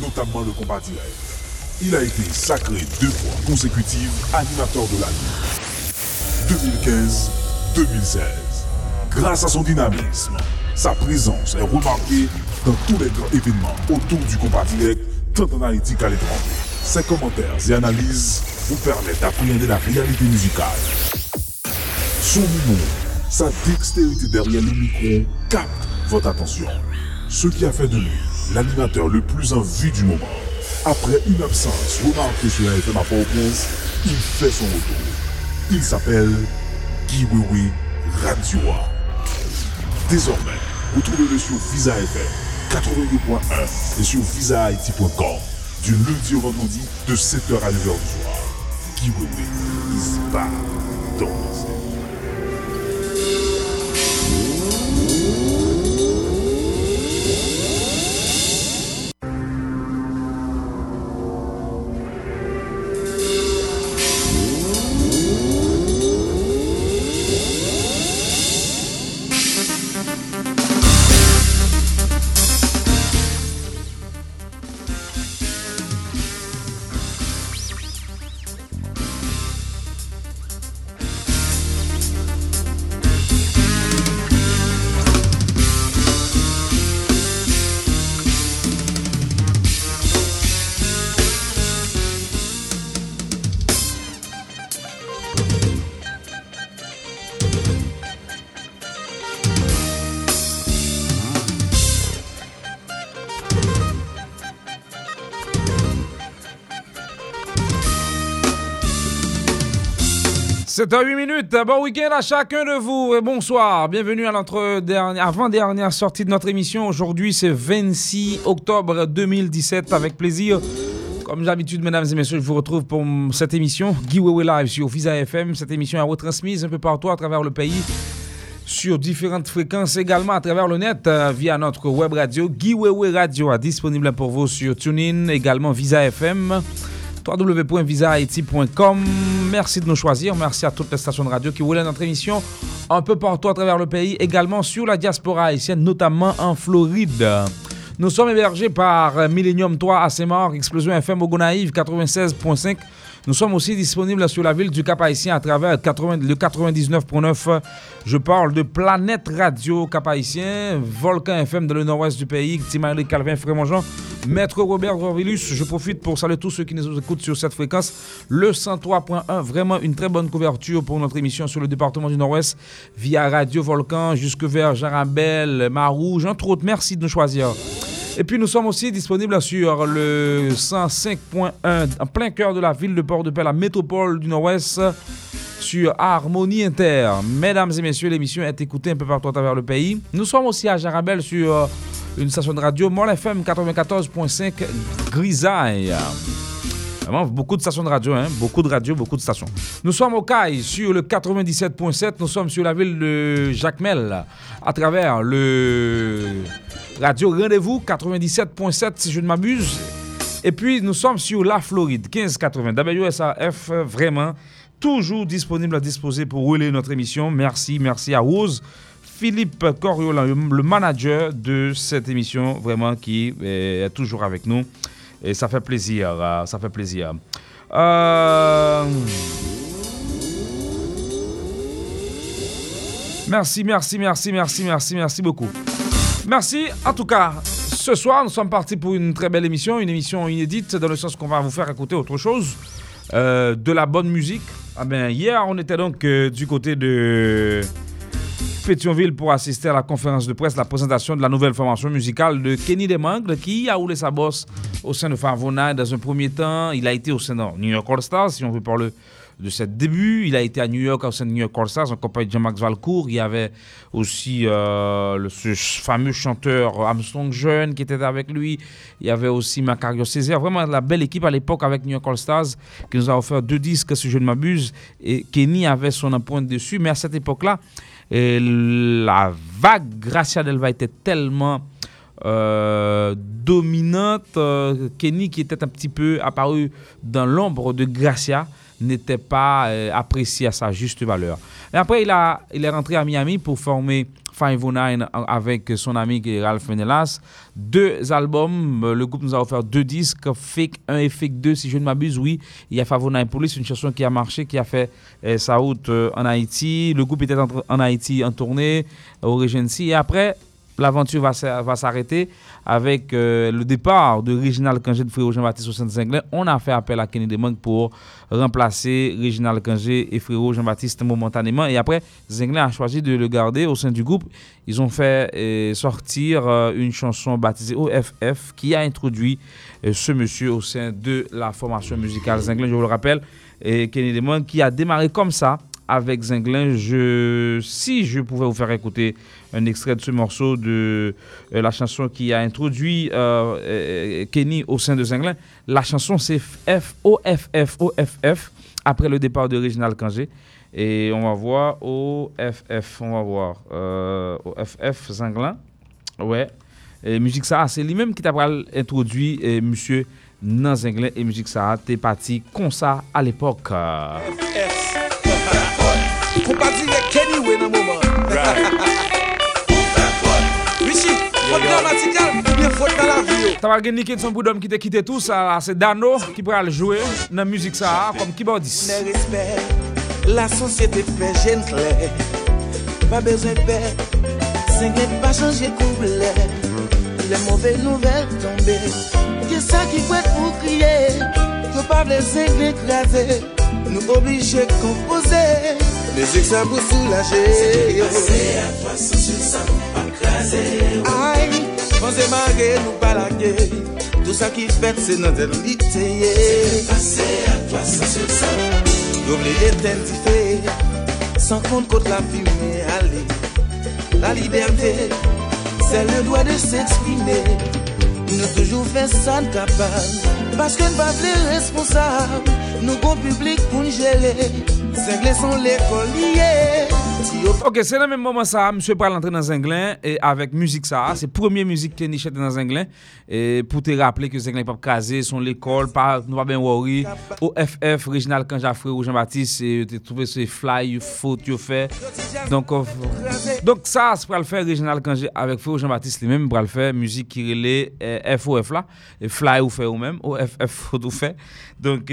notamment le combat direct. Il a été sacré deux fois consécutives animateur de l'année. 2015-2016. Grâce à son dynamisme, sa présence est remarquée dans tous les grands événements autour du combat direct, tant en Haïti qu'à l'étranger. Ses commentaires et analyses vous permettent d'appréhender la réalité musicale. Son humour, sa dextérité derrière le micro capte votre attention. Ce qui a fait de lui l'animateur le plus en vue du moment. Après une absence remarquée sur la FM à Port-au-Prince, il fait son retour. Il s'appelle Guiwewe Radioa. Désormais, retrouvez-le sur Visa FM 82.1 et sur visahaiti.com du lundi au vendredi de 7h à 9h du soir. Guiwewe is back dans 7 à 8 minutes, bon week-end à chacun de vous et bonsoir. Bienvenue à notre avant-dernière sortie de notre émission. Aujourd'hui, c'est 26 octobre 2017. Avec plaisir, comme d'habitude, mesdames et messieurs, je vous retrouve pour cette émission. Guy Wewe Live sur Visa FM. Cette émission est retransmise un peu partout à travers le pays sur différentes fréquences également à travers le net euh, via notre web radio. Guy Wewe Radio est disponible pour vous sur TuneIn, également Visa FM www.visahaiti.com. Merci de nous choisir. Merci à toutes les stations de radio qui voulaient notre émission un peu partout à travers le pays, également sur la diaspora haïtienne, notamment en Floride. Nous sommes hébergés par Millennium 3 à Saint-Marc, Explosion FM au Gonaïve 96.5. Nous sommes aussi disponibles sur la ville du Cap-Haïtien à travers le 99.9. Je parle de Planète Radio Cap-Haïtien, Volcan FM dans le nord-ouest du pays, Timari Calvin Frémonjean, Maître Robert Vorvilus. Je profite pour saluer tous ceux qui nous écoutent sur cette fréquence. Le 103.1, vraiment une très bonne couverture pour notre émission sur le département du nord-ouest via Radio Volcan jusque vers Jarabel, Marouge, entre autres. Merci de nous choisir. Et puis nous sommes aussi disponibles sur le 105.1 en plein cœur de la ville de Port-de-Paix, la métropole du Nord-Ouest, sur Harmonie Inter. Mesdames et messieurs, l'émission est écoutée un peu partout à travers le pays. Nous sommes aussi à Jarabel sur une station de radio, Mol FM 94.5 Grisaille. Vraiment, beaucoup de stations de radio, hein? beaucoup de radios, beaucoup de stations. Nous sommes au CAI sur le 97.7. Nous sommes sur la ville de Jacmel à travers le radio Rendez-vous 97.7 si je ne m'abuse. Et puis nous sommes sur la Floride 1580 WSAF vraiment toujours disponible à disposer pour rouler notre émission. Merci, merci à Rose. Philippe Coriolan, le manager de cette émission, vraiment qui est toujours avec nous. Et ça fait plaisir, ça fait plaisir. Euh... Merci, merci, merci, merci, merci, merci beaucoup. Merci. En tout cas, ce soir, nous sommes partis pour une très belle émission, une émission inédite, dans le sens qu'on va vous faire écouter autre chose, euh, de la bonne musique. Ah ben, hier, on était donc euh, du côté de Pétionville pour assister à la conférence de presse, la présentation de la nouvelle formation musicale de Kenny Demangles, qui a roulé sa bosse au sein de Favona dans un premier temps. Il a été au sein de New York All Stars, si on veut parler de ce début. Il a été à New York au sein de New York All Stars en compagnie de Jean-Max Valcourt. Il y avait aussi euh, le, ce fameux chanteur Armstrong Jeune qui était avec lui. Il y avait aussi Macario Césaire. Vraiment la belle équipe à l'époque avec New York All Stars qui nous a offert deux disques, si je ne m'abuse. Et Kenny avait son empreinte dessus. Mais à cette époque-là, la vague Gracia Delva était tellement euh, dominante. Euh, Kenny, qui était un petit peu apparu dans l'ombre de Gracia, n'était pas euh, apprécié à sa juste valeur. Et après, il, a, il est rentré à Miami pour former 509 avec son ami Ralph Menelas. Deux albums, le groupe nous a offert deux disques, Fake 1 et Fake 2 si je ne m'abuse, oui. Il y a 509 Police, une chanson qui a marché, qui a fait sa route en Haïti. Le groupe était en, Haïti en tournée au Regency et après l'aventure va, s'arrêter avec euh, le départ de Réginal Kangé de Frérot Jean-Baptiste au Saint-Zinglin. On a fait appel à Kenny Demong pour remplacer Réginal Kangé et Frérot Jean-Baptiste momentanément. Et après, Zinglin a choisi de le garder au sein du groupe. Ils ont fait euh, sortir euh, une chanson baptisée OFF qui a introduit ce monsieur au sein de la formation musicale Zinglin. Je vous le rappelle, Kenny Demong qui a démarré comme ça avec Zinglin. Si je pouvais vous faire écouter un extrait de ce morceau de euh, la chanson qui a introduit euh, euh, Kenny au sein de Zinglin, la chanson c'est F O F F O F F après le départ de Reginald Kangé. Et on va voir O F F, on va voir O F F Zinglin. Ouais. Et musique ça, c'est lui-même qui t'a introduit monsieur dans Zinglin et musique ça, t'es parti comme ça à l'époque. Pou pa dire Kenny we nan mouman. Richie, fote dramatikal ou bien fote nan la vyo Tabar gen Niken son boudom ki te kite tou sa Se Dano ki pral jowe nan müzik sa Kom kibordis Ne respect, la sosyete fe jen kler Pa bezen pe, se gen pa chanje kouble Le mouve nouvel tombe Ke sa ki pwet pou kriye Yo pa vle se gen kreze Nou oblige kompose Mizik sa pou soulaje Se te pase a to a sosyou sa nou pa krasi Ay, fon se mage nou balage Tout sa ki fet se nan den lite Se te pase a to a sosyou sa Nou ble eten ti fe San kont kote la fume ale La liberté, c'est le droit de s'exprimer. Nous toujours fait ça capable, parce que nous pas les responsables. Nous, bon public, pour nous gérer. Zenglin son l'écolier. Ok, c'est le même moment ça, monsieur parle entrer dans Zenglin et avec musique ça, c'est première musique que nous chante dans Zenglin et pour te rappeler que Zenglin pas casé son l'école, pas nous pas bien worry. Original quand Jaffré ou Jean-Baptiste, tu trouvé ce fly, faute tu fait. Donc donc ça c'est pour le faire original quand avec Frère Jean-Baptiste lui même pour le faire musique qui relait FOF là et fly ou fait ou même OFF ou fait. Donc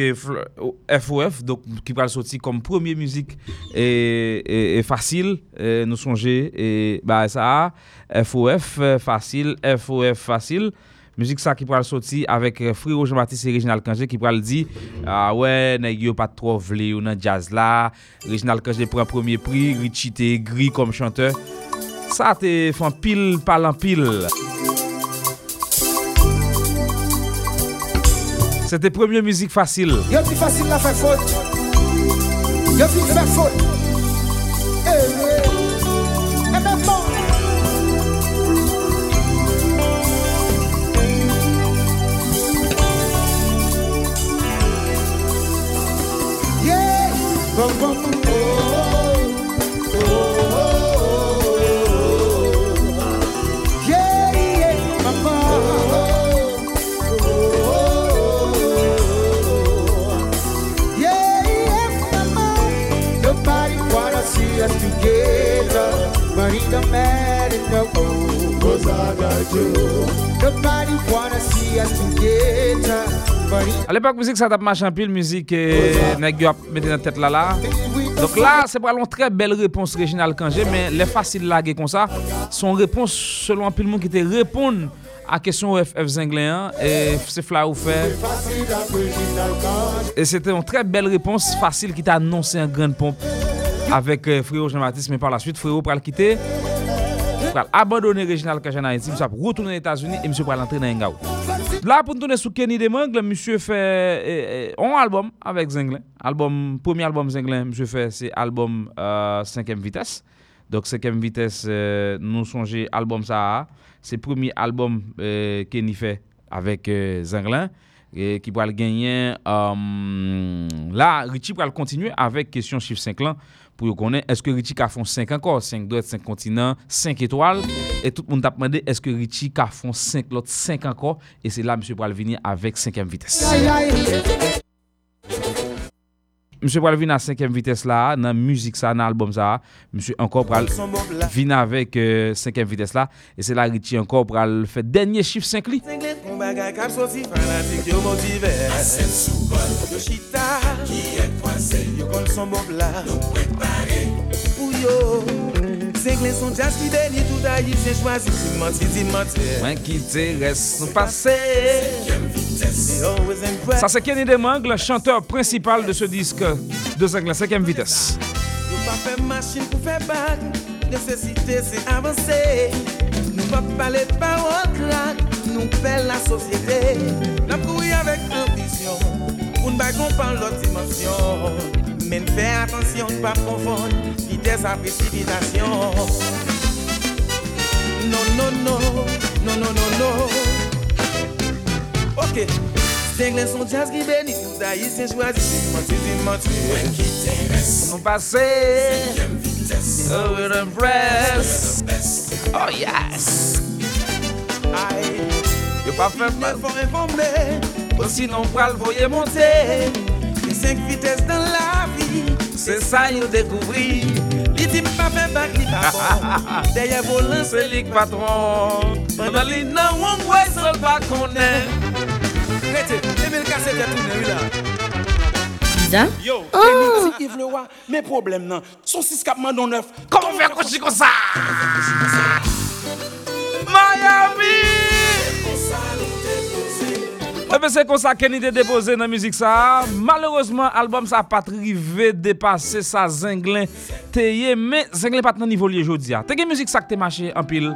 FOF donc qui va sortir comme première musique et, et, facile, nous songer, et bah ça, FOF facile, FOF facile. Muzik sa ki pral soti avèk euh, Friro Jean-Baptiste et Reginald Kanje ki pral di ah, Ouè, nè yo pa tro vle ou nan jazz la Reginald Kanje pran premier prix, Richie te gri kom chanteur. Sa te fan pil palan pil Se te premier muzik fasil Yo ti fasil la fè fote Yo ti fè fote vamos, vamos. Oh, oh, oh, yeah, yeah, yeah, yeah Nobody wanna see us together, but in the man in the A l'époque, musique ça tape machin pile, musique nèg yo mette dans tête là là. Donc là, c'est pas une très belle réponse régionale Kangé, mais les faciles laguer comme ça, son réponse selon un pile monde qui te répond à question FF Zingléen et c'est fla ou fait. Et c'était une très belle réponse facile qui t'a annoncé un grande pompe avec euh, Frérot Jean-Baptiste, mais par la suite, Frérot pral quitter, pral abandonner Réginal Cajana Haïti, pour retourner aux États-Unis et monsieur pral entrer dans Ngaou. Là pour tourner sous Kenny Demangle, monsieur fait eh, eh, un album avec Zinglin. Album premier album Zinglin, monsieur fait c'est album 5e euh, vitesse. Donc 5e vitesse euh, nous songer album ça c'est premier album euh, Kenny fait avec Zinglin et qui va le gagner là Richie va continuer avec question chiffre 5 là pour connaître, est-ce que Richie a fait 5 encore 5 doigts, 5 continents, 5 étoiles. Et tout le monde a demandé, est-ce que Richie a fait 5 l'autre 5 encore Et c'est là, monsieur, pour venir avec 5e vitesse. Mse pral vin a 5e vites la, nan müzik sa, nan album sa, mse ankor pral vin avèk 5e vites la, e se la Richie ankor pral fè denye chif 5 li. Sengle kon bagay kap soti fanatik yo motive Asen sou bol, Yo chita, ki ek kwaze, yo kon son bob la nou prepare Ou yo Sengle son jazz ki beni tout Di manti, di manti Mwen ki te impress. Sa se Kenny Demangle, chanteur principal de ce disque de Zengla 5e vites. Yo pa fè machin pou fè bag Nesesite se avanse Nou pa pale parol klak Nou pel la sosyete Nap koui avèk ambisyon Pou pan lot dimensyon Men fè atensyon pa konfon Vites a precipitasyon Non, non, non Non, non, non, non. Ok. Sengle son jazz ki beni Tout a yi se chwazi Di manti, di manti ki te res, Nou pase. kem vites, Oh, we're impressed. best, Oh, yes. Aïe. Yo pa fè Ne fò informé Sinon pral voye monte. Cinq vitesses dans la vie Se sa yo dekouvri. Li ti pa fè bak li pa bon Derrière volant Se lik patron. Pendant li nan wong wè sol pa konen. Rete, Kassé te. Yo, Yves Leroy Mais problème non Son 6 cap mandon neuf Comment faire kouchi kon sa? Miami! Ebe se kon sa Kenny te depose nan mizik sa Malorosman albom sa patri ve depase sa zenglen teye Men zenglen pat nan nivou liye jodi ya Te gen mizik sa ke te mache an pil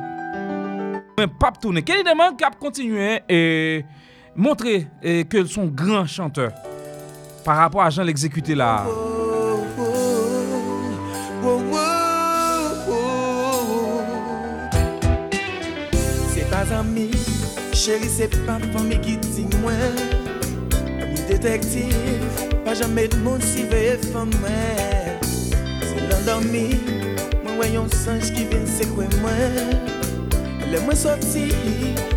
Men pap toune Kenny deman kap kontinue e montre e, ke son gran chanteur Par rapport a jan l'exekute la Chéri se pa fami ki ti mwen Mou detektiv Pa jam et moun si veye famen Se landormi Mwen wè yon sanj ki vin se kwe mwen Le mwen soti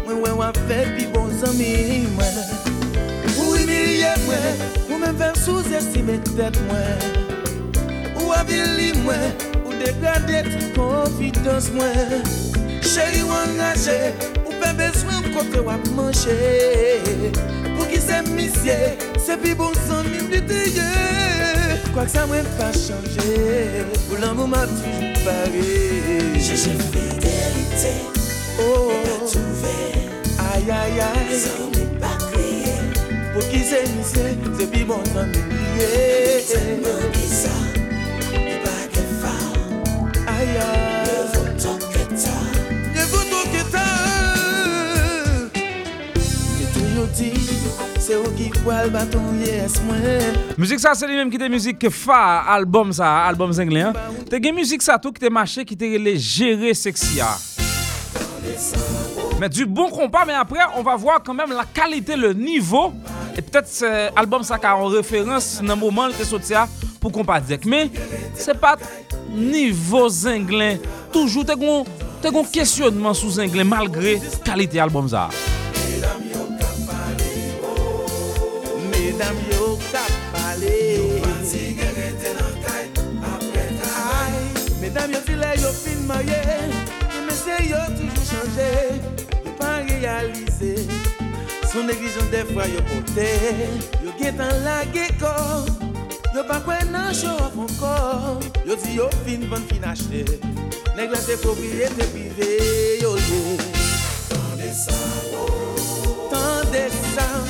Mwen wè wafè pi bon zami mwen Ou imilye mwen Ou men ver sous-estime tèt mwen Ou avili mwen Ou degrade tout konfidans mwen moi. Chéri ou engagé, ou pas besoin de côté ou à manger. Pour qui c'est misé, c'est plus bon sans mime du théier. Quoi que ça m'a pas changé, pour l'amour m'a toujours paré. cherche fidélité, Oh, trouver, aïe aïe aïe. sans ne pas crier, Pour qui c'est misé, c'est plus bon sans m'oublier. tellement bizarre, pas que fort, Aïe aïe. jodi Se ou ki kwa l baton yes mwen Muzik sa se li menm ki te muzik fa album sa, album zengle Te gen muzik sa tou ki te mache ki te rele jere seksi ya Mais du bon compas, mais après, on va voir quand même la qualité, le niveau. Et peut-être euh, album ça en référence dans le moment où sorti pour compas direct. Mais c'est pas niveau zinglin. Toujours, t'es un questionnement sous zinglin malgré qualité album ça. dam yo kap pale. Yo pati gen rete nan kay apre travay Medam yo zile yo fin marye Yo mese yo toujou chanje. Yo pa realize. Son neglijon defwa yo pote. Yo gen tan lage kor. Yo pa kwen nan show off ankor Yo di yo fin van fin achete Neg la te propriyete prive yo ye. Tande sa, oh. tande sa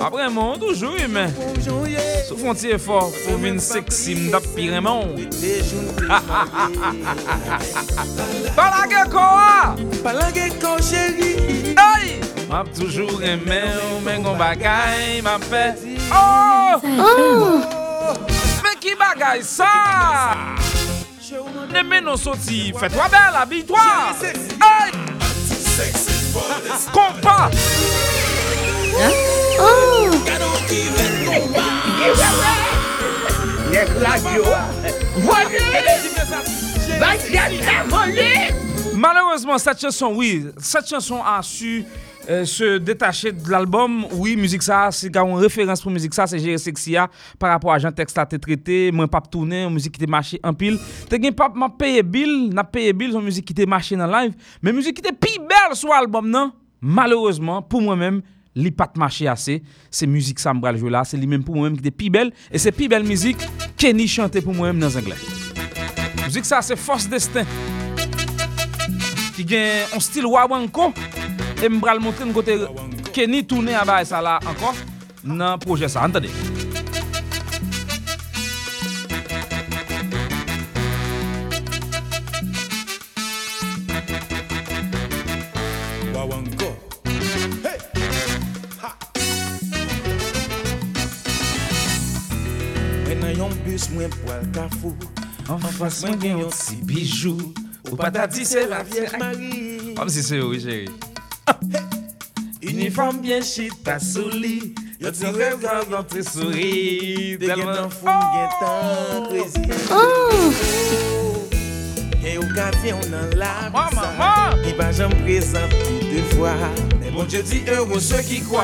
Apre moun toujou e men Sou fonti e for Fou vin seksi mdap piremon Palage ko a Palage ko chéri Ay Map toujou e men Ou men kon bagay Map pe Oh Men ki bagay sa Ne men nou soti Fè toa bel, abi toa Ay Kompa Hein Oh! Malheureusement, cette chanson, oui, cette chanson a su euh, se détacher de l'album. Oui, musique ça, c'est une référence pour musique ça, c'est Géré Sexia par rapport à Jean Texte à traité, moins pape tourné, musique qui était marché en pile. T'es gagné pape m'a payé bill, n'a payé bill, son musique qui était marché dans live, mais musique qui était pire belle sur l'album, non? Malheureusement, pour moi-même, li pat mache ase, se müzik sa mbral jwe la, se li menm pou mwen ki de pi bel, e se pi bel müzik, Kenny chante pou mwen nan zanglen. Müzik sa se Fos Destin, ki gen on stil wawanko, e mbral montre n kote Kenny toune abay sa la anko, nan proje sa, antade. Mwen pou al kafou. Gen yon petit bijou. Ou c'est la Vierge Marie. si c'est oui chérie. Uniforme bien chita sou li Yo ti rev gav nan Très souris. Te gen tan fou gen tan krezi Gen yo ka vyen nan la Maman, bisa maman. Ki pa jam prezant pi de fwa Men bon Dieu dit heureux ceux qui croient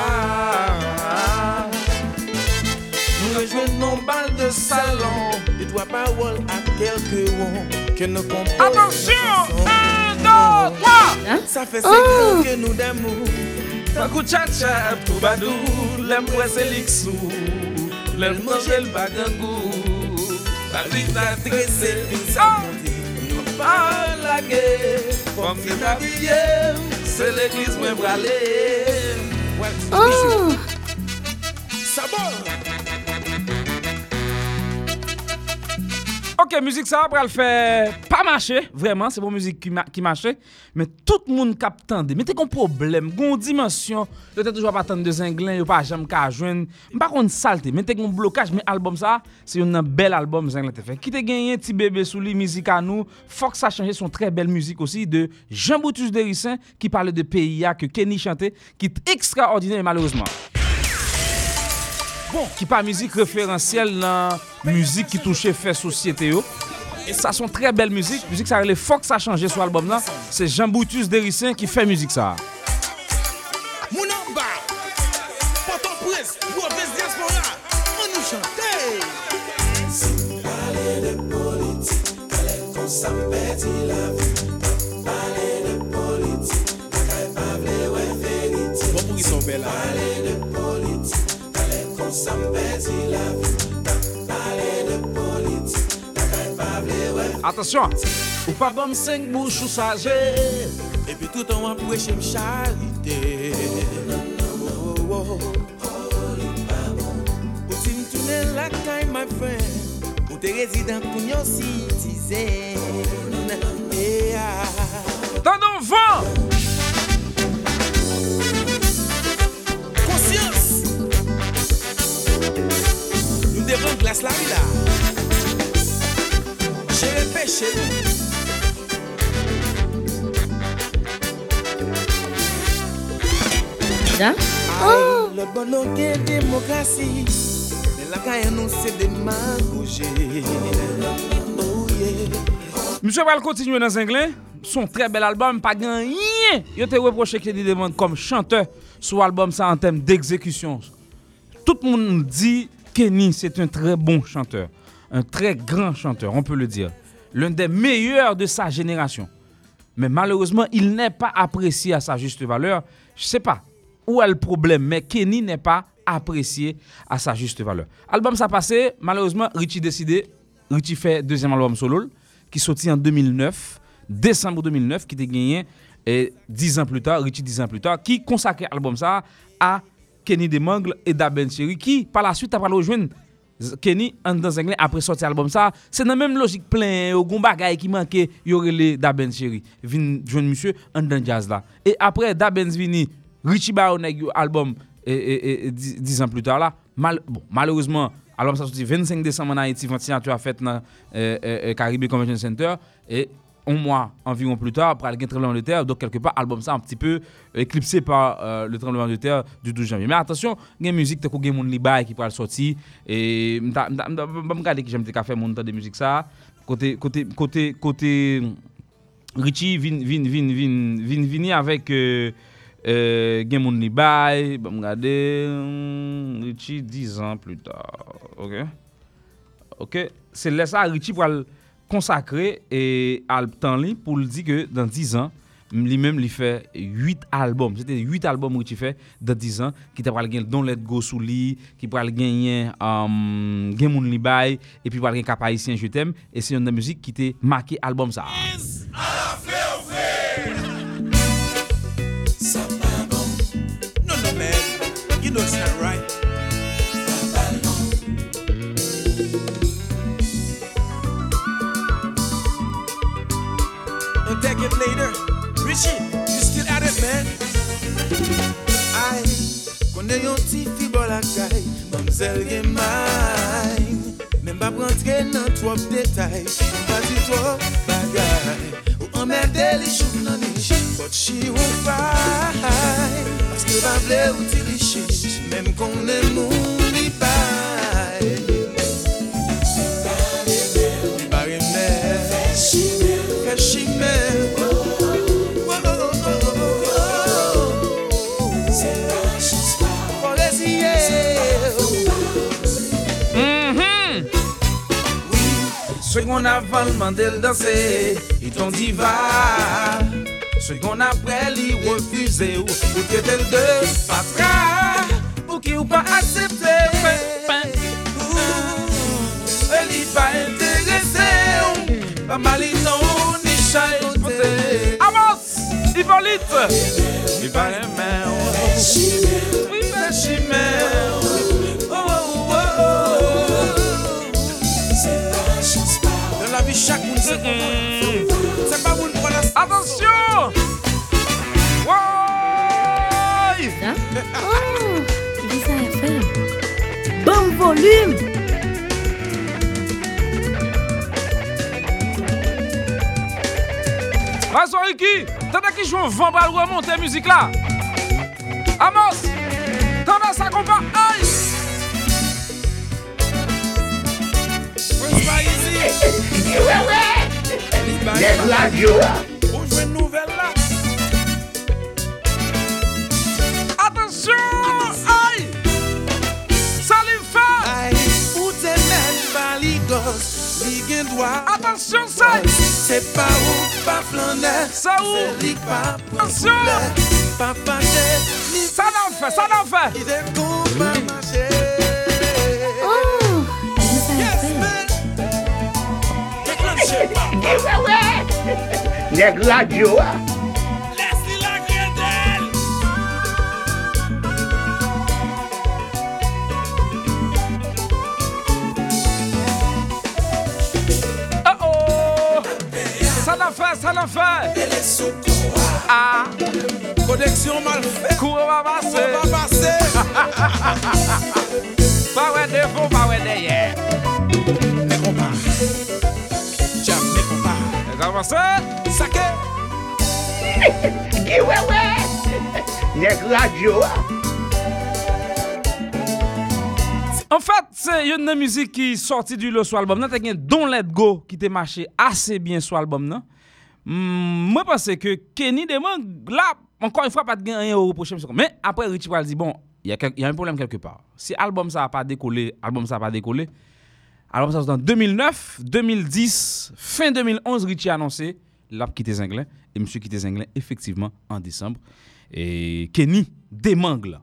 Nous rejoignons balles de salon. De toi parole à quelques mots Que nous Attention! Un, deux, trois! Ça fait cinq ans que nous d'amour Takou tcha-tcha, troubadou, liksou, lem manje l bagangou, la vit la tresse, Fin sa monte Nou pa la ge, fom se mwen brale. Sabor Ok, müzik sa apre al fè pa mache, vreman, se bon müzik ki, ma, ki mache, men tout moun kap tende, men te kon problem, kon dimensyon, yo te toujwa pa tende de zenglen, yo pa jam ka jwen, mpa kon salte, men te kon blokaj, men albom sa, se yon nan bel albom zenglen te fè. Ki te genyen ti bebe sou li, müzik anou, fok sa chanje son tre bel müzik osi de Jean-Boutus Derissin ki pale de PIA ke Kenny chante, ki ekstraordinè malheureusement. Bon, ki pa mizik referansyel nan mizik ki touche fè sosyete yo. E sa son tre bel mizik. Mizik sa rele fok sa chanje sou albom nan. Se Jean Boutus Derissin ki fè mizik sa. Sa m peti la vi Pale de politik Akay pa vle we feniti Pale de politik Atensyon, ou pa bom senk bouch ou saje Epi tout an wap weche m charite oh, oh, oh. Ou ti m toune lakay my friend Ou te rezidant koun yo sitizen. Eh, ah. Tandon van! devan glas la oh! mi la Che le peche nou Da? Oh! Lòt bon nou gen demokrasi Men la kayan nou se demagouge Oh yeah Mse Val kontinue nan zenglen Son tre bel album pa gan yin Yo te reproche ke di devan kom chante Sou album sa an tem d'exekusyon Tout moun di Kenny c'est un très bon chanteur, un très grand chanteur, on peut le dire, l'un des meilleurs de sa génération. Mais malheureusement, il n'est pas apprécié à sa juste valeur. Je sais pas où est le problème, mais Kenny n'est pas apprécié à sa juste valeur. Album ça passé, malheureusement, Richie décidé, Richie fait deuxième album solo qui sorti en 2009, décembre 2009, qui était gagné et 10 ans plus tard, Richie 10 ans plus tard, qui consacrait l'album ça à Kenny Demangle et Daben Cherry, qui par la suite a pas rejoindre Kenny en dans anglais après sortir album ça c'est dans même logique plein au gon bagay qui manquait y aurait les Daben Cherry vinn joindre monsieur en dans jazz là et après Daben vini Richie ba ou nèg yo album et, et, et, 10, 10 ans plus tard là. Mal, bon, malheureusement, album ça sorti 25 décembre en Haïti, quand signature a fait dans euh, euh, Caribbean Convention Center et un mois environ plus tard, après le tremblement de terre, donc quelque part, album ça un petit peu éclipsé par euh, le tremblement de terre du 12 janvier. Mais attention, il y a une musique qui est mon qui pourra sortir et je vais regarder que j'aime faire mon temps de musique ça. Côté côté côté côté Richie vin vin vin vin vin vini avec euh, euh, gen moun li bay, ba gade, Richie 10 ans plus tard, ok? Ok, se lè sa Richie pou al konsakre e al tan li pou li di ke dan 10 ans, li mèm li fè 8 album, se te 8 album Richie fè dan 10 ans, ki te pral gen Don Let Go sou li, ki pral gen yen gen moun li bay, e pi pral gen Kapayisyen Je T'aime, e se yon nan müzik ki te make album sa. You decade later, Richie, you still at it, man. I connais yon ti fi bol akay mamzel gen main. Men ba prantre nan trop detay, ou pa di trop bagay. Ou emmerde li chouk nan ichi, but she won't fight. Paske ba vle ou ti richi, men konen moun li bay. Ceux qu'on a demandé le danser, ils t'ont dit va. Ceux qu'on a prêt li refusé ou ou traiter de patra. Pour qui ou pas accepter. Elle y pas intéressé. Pas mal non ni chay côté. Avance, Hippolyte. Il paraît même. C'est pas moun pour Attention Ouais Ça? Oh, FM. Bon volume. Vas-y Ricky T'as qui joue vent bal remonter musique là Amos T'en as ça combat easy. Bay Les radios. Ou jwen nouvel la. Attention Aïe. Ça lui fait Ay, ou te men pa li gen dwa. Attention ça. Se pa ou pa flanè, Ça ou se li pa kou E wè wè! Nèk radyo wè! Leslie la Gretel! Ah. Oh oh! Sa la fè, sa la fè! Ele sou kouwa! Ah! Koneksyon mal fè! Kouwa va basè! Kouwa va basè! Pa wè defo, pa wè deyè! En fait, c'est une musique qui est sortie du lot sur l'album. Te gen Don't Let Go qui te marché assez bien sur l'album nan. Hmm, Moi pense que Kenny Demon là encore une fois pas de rien au monsieur. Mais après Richie Pral dit bon, il y a y un problème quelque part. Si album ça a pas décollé, album ça a pas décollé. Album ça c'est en 2009, 2010, fin 2011 Richie a annoncé l'a quitté Zinglin et monsieur quitté Zinglin effectivement en décembre. Et Kenny démangle.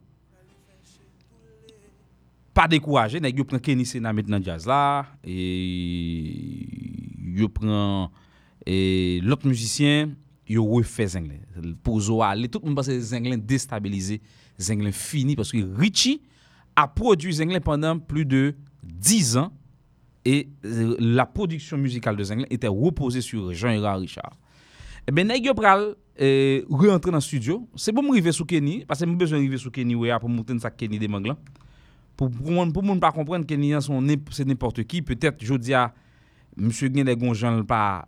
Pas découragé yo prend Kenny Senamit dans jazz là et yo prend l'autre musicien yo refait Zinglin. Pour aller tout le monde pense que Zinglin déstabilisé Zinglin fini parce que Richie a produit Zinglin pendant plus de 10 ans et euh, la production musicale de Zinglin était reposée sur Jean-Hérard Richard. Eh bien, nèg pral e, re-entre nan studio. Se pou m rive sou Kenny, pase m bezon rive sou Kenny we a pou mouten sa Kenny de mang lan. Pou moun, pou moun pa kompren Kenny ne, se n'importe ki, peut-être jodi a msye gen de gon jan l pa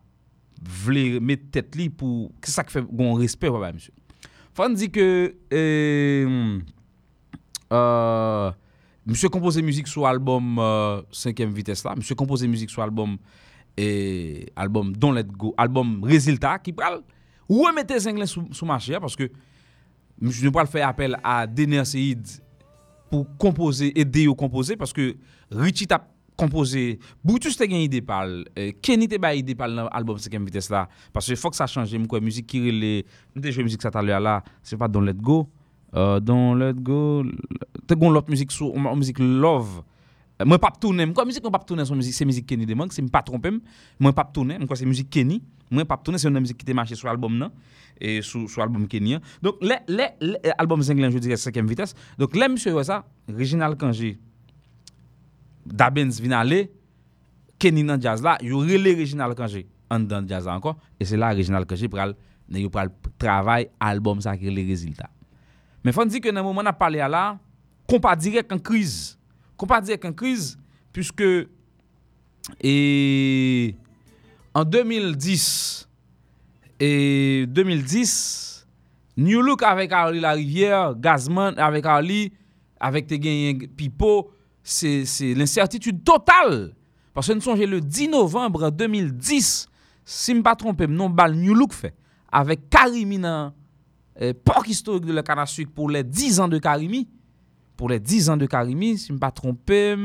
vle met tèt li pou, ki sa ki fe gon respect wabay msye. Fan di ke e, euh, Mse kompoze müzik sou albom 5e euh, vites la, mse kompoze müzik sou albom et album Don't Let Go, album Résultat qui pral remettre Zenglen sous sous marché parce que je pas faire appel à Dener Seid pour composer aider au composer parce que Richie t'a composé. Brutus t'a gagné idée par euh, Kenny t'a idée par l'album 5e vitesse là parce que faut que ça change. Moi musique qui relait déjà musique ça tout à l'heure là c'est pas Don't Let Go. Uh, Don't let go. Te gon lot müzik sou Müzik love. Mwen pap toune Mwen kwa müzik mwen pap toune Se müzik Kenny de man Se mwen pa trompem Mwen pap toune Mwen kwa se müzik Kenny. Mwen pap toune Se yon nan müzik ki te mache sou album nan E sou album Kenny Donk le album zenglen Je dire 5e vites Donk le msye yo sa Reginald Kanji Dabens vinale Kenny nan jazz la Yo rele Reginald Kanji An dan jazz la anko E se la Reginald Kanji pral yo pral travay album sa ki le reziltat Men fon di ke nan mouman ap pale ala, kon pa direk an kriz. Kon pa direk an kriz, puisque en 2010, e 2010, New Look avek Arlie La Riviere, Gazman avek Arlie, avek te Pipo, se l'incertitude total. Parce que nou sonje le 10 novembre 2010, si m pa trompe, m non bal New Look fe, avek Karimi nan Eh, porc historique de la canne à sucre pour les 10 ans de Karimi. Pour les 10 ans de Karimi, si je ne pas trompé,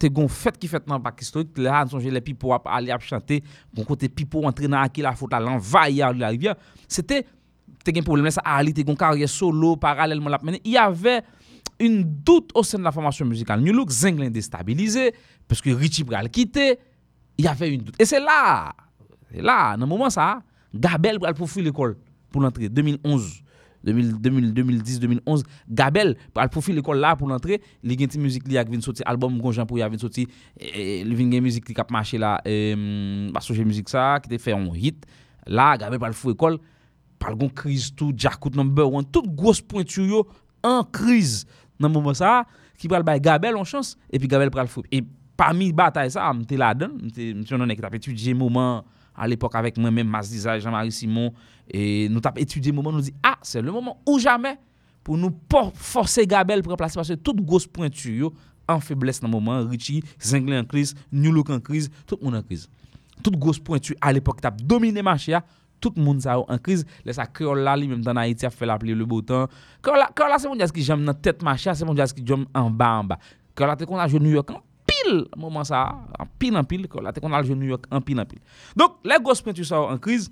te gon fête qui fait dans le parc historique, là, on les pipo à aller à chanter, bon côté pipo entrer dans qui la faute à l'envahir de la rivière. C'était, te un problème, ça, Ali, te gon carrière solo, parallèlement, la Il y avait une doute au sein de la formation musicale. New Look, Zenglin déstabilisé, parce que Richie Bral quitté, il y avait une doute. Et c'est là, c'est là, dans le moment ça, Gabel Bral pour fuir l'école. pour l'entrée. 2011, 2000, 2010, 2011, Gabel, pour profil l'école là pour l'entrée, il y a une musique qui a venu sortir, album Gonjan pour y a venu sortir, il y a une e, musique qui a marché là, parce que j'ai musique ça, qui a fait un hit. Là, Gabel, par le fou école, par le crise tout, Jacout number one, toute grosse pointure en crise dans le moment ça, qui va le Gabel en chance, et puis Gabel prend le fou. Et parmi bataille ça, je suis là-dedans, je suis en équipe, j'ai moment. À l'époque avec moi-même, Masdiza, Jean-Marie Simon, et nous avons étudié le moment, nous dit, ah, c'est le moment ou jamais pour nous forcer Gabel pour remplacer parce que toute grosse pointure en faiblesse dans le moment, Richie, Zingley en crise, New en crise, tout le monde en crise. Toute grosse pointure à l'époque, a dominé le marché, tout le monde en crise. Laisse ça là, même dans Haïti, a fait l'appeler le beau temps. Créole là, c'est mon jazz qui j'aime dans tête marché, c'est mon jazz qui j'aime en bas en bas. Créole là, qu'on a joué New York moment ça en pile en pile là qu'on a le New York en pile en pile. Donc les grosses peintures ça en crise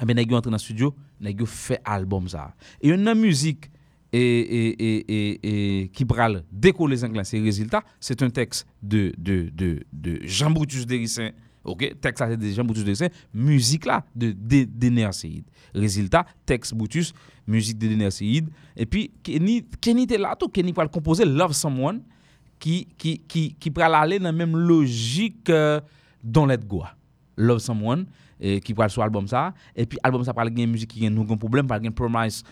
eh ben nèg entré dans studio nèg fait album ça. Et une musique et, et, et, qui pral décoller les anglais c'est résultat c'est un texte de de de de Jean Brutus Derissin OK? Texte ça c'est de Jean Brutus Derissin musique là de Dener Seid résultat texte Brutus musique de Dener et puis Kenny Kenny était là tout Kenny pral composer Love Someone qui qui qui qui pral aller dans même logique euh, Don't Let Go. Love Someone et qui pral sur album ça. Et puis album ça parle de musique qui a un problème par exemple Promise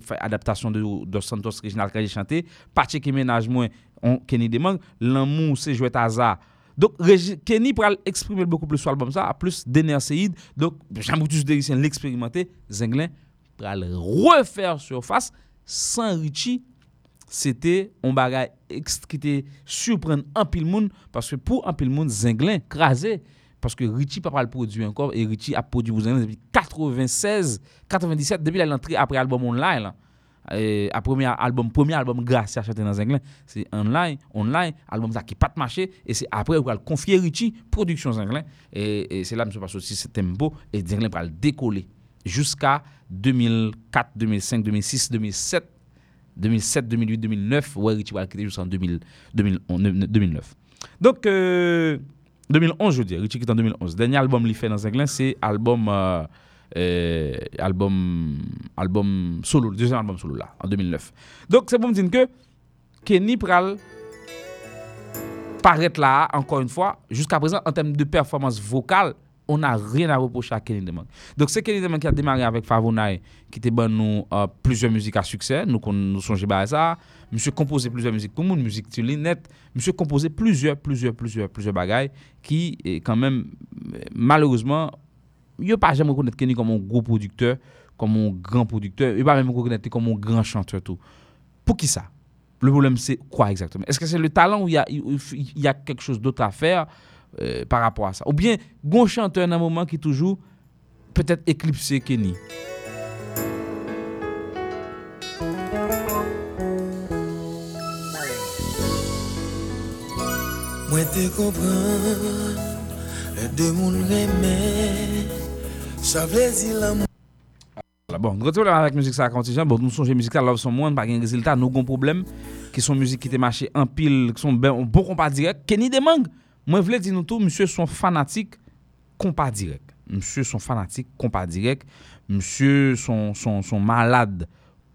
fait adaptation de Dos Santos original que j'ai chanté. Pas checker ménage moins Kenny demande l'amour c'est jouer hasard donc Kenny pral exprimer beaucoup plus sur album ça plus Dener Seid. Donc Jean-Baptiste Derricien l'expérimenté Zenglin pral refaire surface sans Richie c'était un bagage qui était surprenant en pile monde parce que pour un pile monde Zinglin crasé parce que Richie pas le produit encore et Richie a produit Zinglin depuis 96 97 depuis l'entrée après album online. Et à premier album premier album grâce à dans Zinglin c'est online online album ça qui pas marché et c'est après on va confier Richie production Zinglin et, et c'est là monsieur passe aussi ce tempo et Zinglin va le décoller jusqu'à 2004 2005 2006 2007 2007, 2008, 2009, ouais, Richie va quitter jusqu'en 2009. Donc, euh, 2011, je veux dire, Richie quitte en 2011. Dernier album qu'il fait dans Zinglin, c'est album, euh, euh, album, album solo, le deuxième album solo là, en 2009. Donc, c'est pour me dire que Kenny Pral paraître là, encore une fois, jusqu'à présent, en termes de performance vocale, on n'a rien à reprocher à Kenny Demang. Donc c'est Kenny Demang qui a démarré avec Favonay, qui était bon nous euh, plusieurs musiques à succès, nous nous songeons à ça. Monsieur composé plusieurs musiques pour monde, musique sur net. Monsieur composé plusieurs, plusieurs, plusieurs, plusieurs bagailles qui, est quand même, euh, malheureusement, il pas jamais reconnaître Kenny comme un gros producteur, comme un grand producteur, il pas même reconnaître comme un grand chanteur tout. Pour qui ça? Le problème c'est quoi exactement? Est-ce que c'est le talent ou il y y a quelque chose d'autre à faire? euh, par rapport à ça. Ou bien, bon chanteur dans un moment qui toujours peut-être éclipsé Kenny. Mwen te kompran, de moun remen, sa vlezi bon, la moun. Bon, nou retourne avèk müzik sa kontijan, bon nou sonje müzik sa love son moun, pa gen rezultat, nou gon problem, ki son müzik ki te mache an pil, ki son bon kompa direk, Kenny Demang. Mwen vle di nou tou, msye son fanatik kompa direk, msye son fanatik kompa direk, msye son malade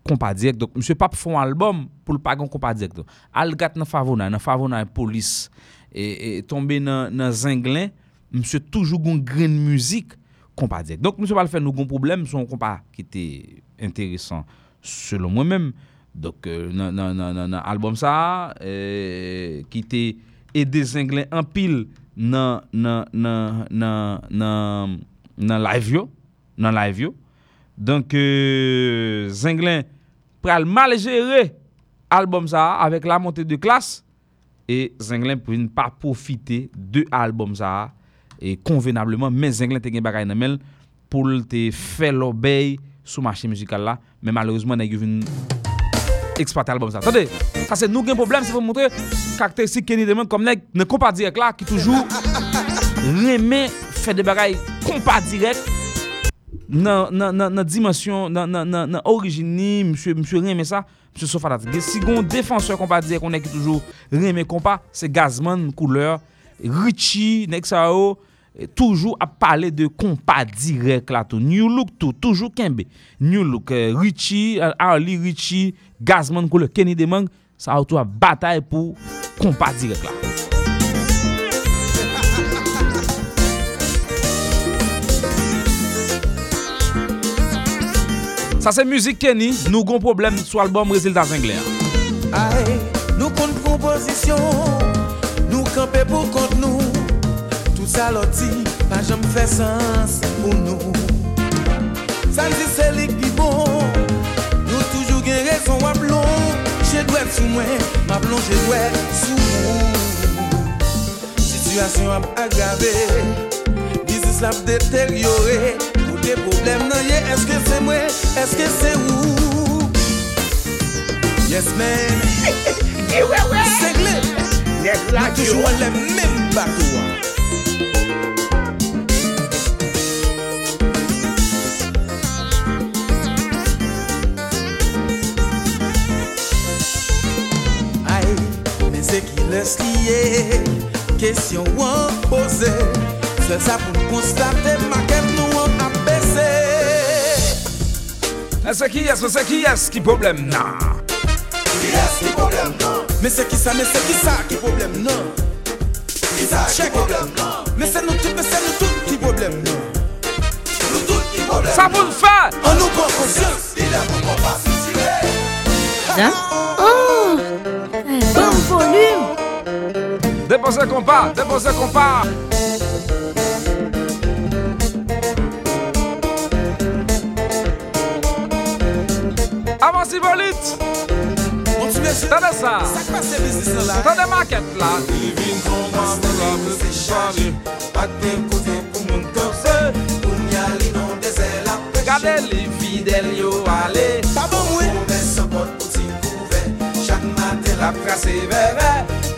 kompa direk, msye pap album pou l pa gen kompa direk, al gat nan favonay, nan favonay polis, e tombe nan zenglen, msye toujou gon gren müzik, compas direct. Donc, monsieur pas faire nous un problème, son compas qui était intéressant selon moi-même. Donc, euh, dans l'album ça, euh, qui e dezenglen anpil nan, nan, nan, nan live yo. Nan live yo. Donk euh, zenglen pral mal jere albom sa avèk la monte de klas. E zenglen pou yon pa profite de albom sa e konvenableman men zenglen te gen bagay nan men pou te fè l'obey sou machè mizikal la. Men malouzman nan yon vin... eksploate albom sa. Tande, sa se nou gen problem, se pou mwontre karakteristik Kenny Damon kom nek ne kompa direk la ki toujou reme fè de bagay kompa direk nan, nan, nan, nan dimensyon, nan orijini, msye, msye reme sa, msye so fanat. Gen si gon defanseur kompa direk kon nek ki toujou reme kompa, se Gazman Kouleur, Richie, nek sa yo, oh, Toujou ap pale de kompa direk la tou. New Look tou, toujou kenbe. New Look, uh, Richie, uh, Ali Richie, Gazman kou le Kenny Demang, sa ou tou a batay pou kompa direk la. Sa se müzik Kenny, nou gon problem sou albom Reziltat Zengler. Ae, nou kon proposisyon, nou kampe pou kont nou, tout sa loti, pa jom fè sens pou nou. San di selik di bon, Garson wap lon, Che dwet sou mwen Ma blon che dwet sou mwen. Sityasyon ap agave Bizis lap deteryore Koute problem nan ye Eske se mwen, eske se ou? Yes men Segle Mwen toujou an lè mèm bakou an oubliye Kesyon wan pose Se sa pou konstate Maket nou an apese. Ase ki as, ase ki as Ki problem nan Ki as ki problem nan Me se ki sa, me se ki sa ki problem nan Ki sa ki problem nan Me se nou tout, me se nou tout ki problem nan Nou tout ki problem nan Sa pou n'fa An nou kon konsyans Li la pou kon pa sisire Ha? Ha? Volume Déposez compas, déposez compas Avancez volite Tade sa Tade maket la Livin kon ple se chaje Pat de kote pou moun korse Pou nyali non dese la peche Gade li fidel yo ale Tabon mwen Moun de sa pot pou ti kouve Chak maten la prase veve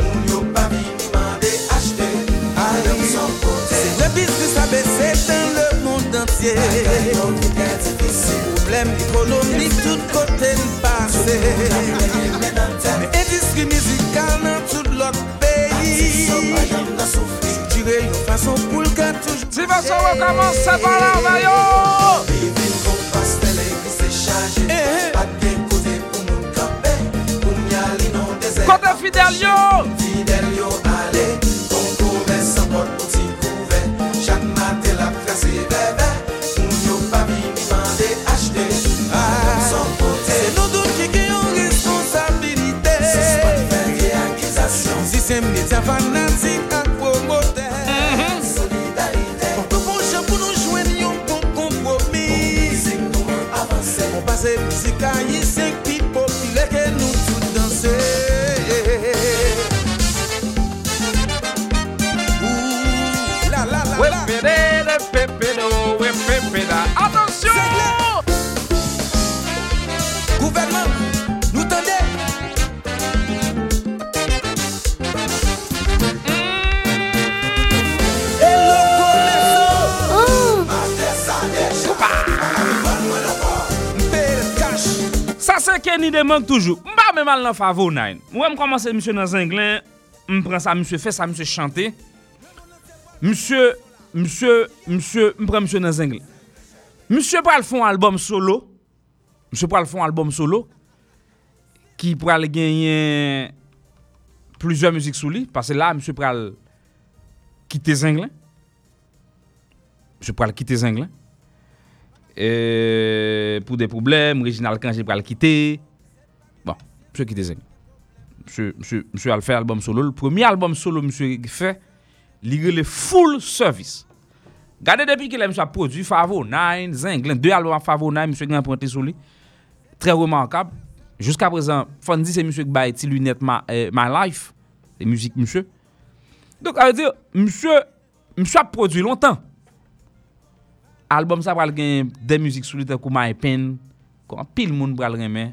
ye Problem ekonomik tout kote n'pase Me endistri mizikal nan tout lot peyi. Jire yon fason pou l'ka touj Si vason wè koman se bala vayo Bibi eh, kon eh. pas tele ki se chaje Pat gen kote pou moun kape Koun yali nan dese Kote fidel yo. Kenny Demang toujou. Mba mè mal nan Favo 9. Mwen m komanse msè nan zenglen, m pren sa msè fè, sa msè chante. Msè, msè, msè, m pren msè nan zenglen. Msè pral fon album solo. Msè pral fon album solo. Ki pral genyen plizye müzik sou li. Pase la msè pral kite zenglen. Msè pral kite zenglen. E, pou de poublem, Reginald Kange pral kite. Zenglen. Msè, msè, msè al fè album solo. Le premi album solo msè fè, ligre le full service. Gade depi ki la msè a produ, Favo 9, Zenglen, 2 album Favo 9, msè gen apwente sou li. Trè remankab. Juska prezant, Fondi se msè kbaye ti lunet My Life, le müzik msè. Donk a dire, msè, msè a produ lontan. Album sa pral gen de müzik sou li te kou My Pen, kon pil moun pral reme,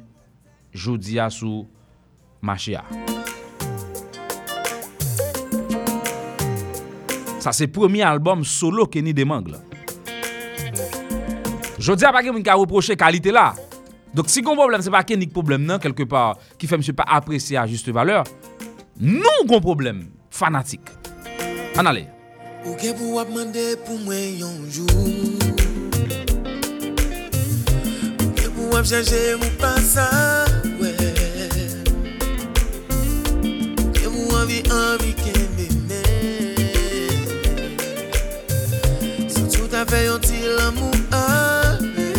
jodi a sou machi a. Sa se premi albom solo Kenny ni demang la. Jodi a pa gen mwen ka reproche kalite la. Dok si kon problem se pa Kenny nik problem nan, kelke pa ki fe mse pa apresye a juste valeur, nou kon problem fanatik. An ale. Ou gen pou ap mande pou mwen yonjou Ou gen pou ap chaje mou pasa anvi anvi ken mene Sou tout avè yon ti l'amou ave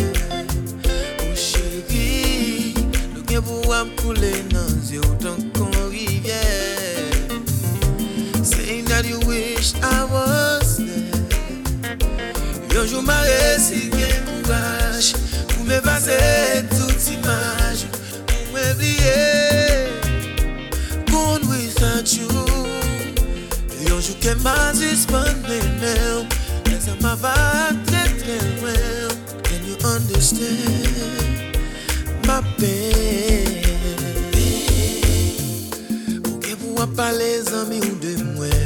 Ou chéri, nou gen pou am koule nan zye ou tan kon rivye Saying that you wish I was there. Yon jou ma resi gen mou Pou me vase tout imaj Pou me bliye Yonjou ke ma suspend menel Esa ma va tre tre well Can you understand my pain? Ou ke pou ap pale zami ou de mwen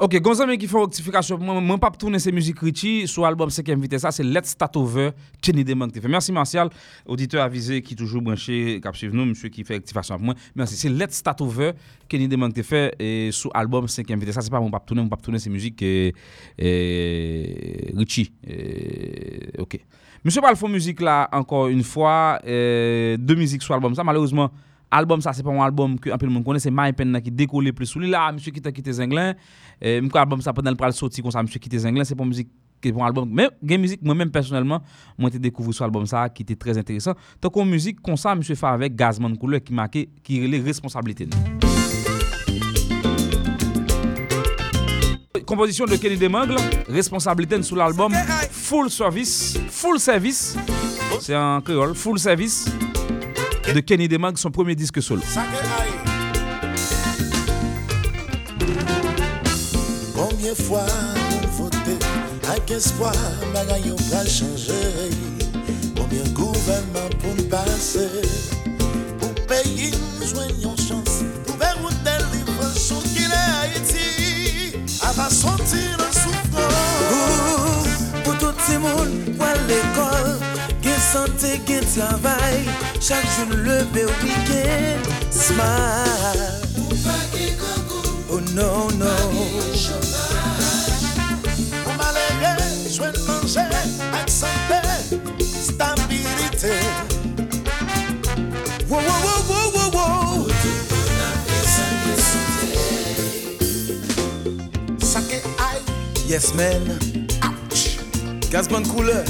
Ok, gonzan men ki fè rectifikasyon, mwen mwen pap tourne se müzik Richie sou album seke invite sa, se Let's Start Over, Kenny Demang. Mersi Martial, auditeur avize ki toujou branché kap suiv nou, msye ki fè rectifikasyon ap mwen. Mersi, se Let's Start Over, Kenny Demang te fè, sou album seke invite sa, se pa mwen pap tourne, mwen pap tourne se müzik Richie. Ok. Msye pal fò müzik la, ankon un fwa, de müzik sou album sa, malouzman, album sa, se pa mwen album ki anpil moun kone, se My Pen na ki dekole plus sou li la, msye ki te kite Zenglen, mwen ko album sa pendant l pral soti kon sa msye kite Zenglen, se pon müzik ki pon album, men gen müzik mwen men personelman, mwen te dekouvri sou album sa ki te trez interesant. Ton kon müzik kon sa msye fa avek Gazman Koule ki make, ki rele responsabilite nou. Komposisyon de Kenny Demang, responsabilite nou sou l'album Full Service, Full Service, c'est en créole, Full Service, de Kenny Demang, son premier disque solo. Combien fois voté avec espoir, bagay yo pral changer? Combien gouvernement pour nous passer, pour payer nous joignons chance, trouver une délivrance qu'il est Haïti, avant sortir le souffrance. Pou tout ti moun pou l'ekol Gen sante, gen travay Chak joun leve weekend. Smile. Oh no, no Pour malheureux, joindre manger, avec santé, stabilité. Wow, wow, wow, wow, wow, wow. Sake aïe, Yes man. Gazman Koule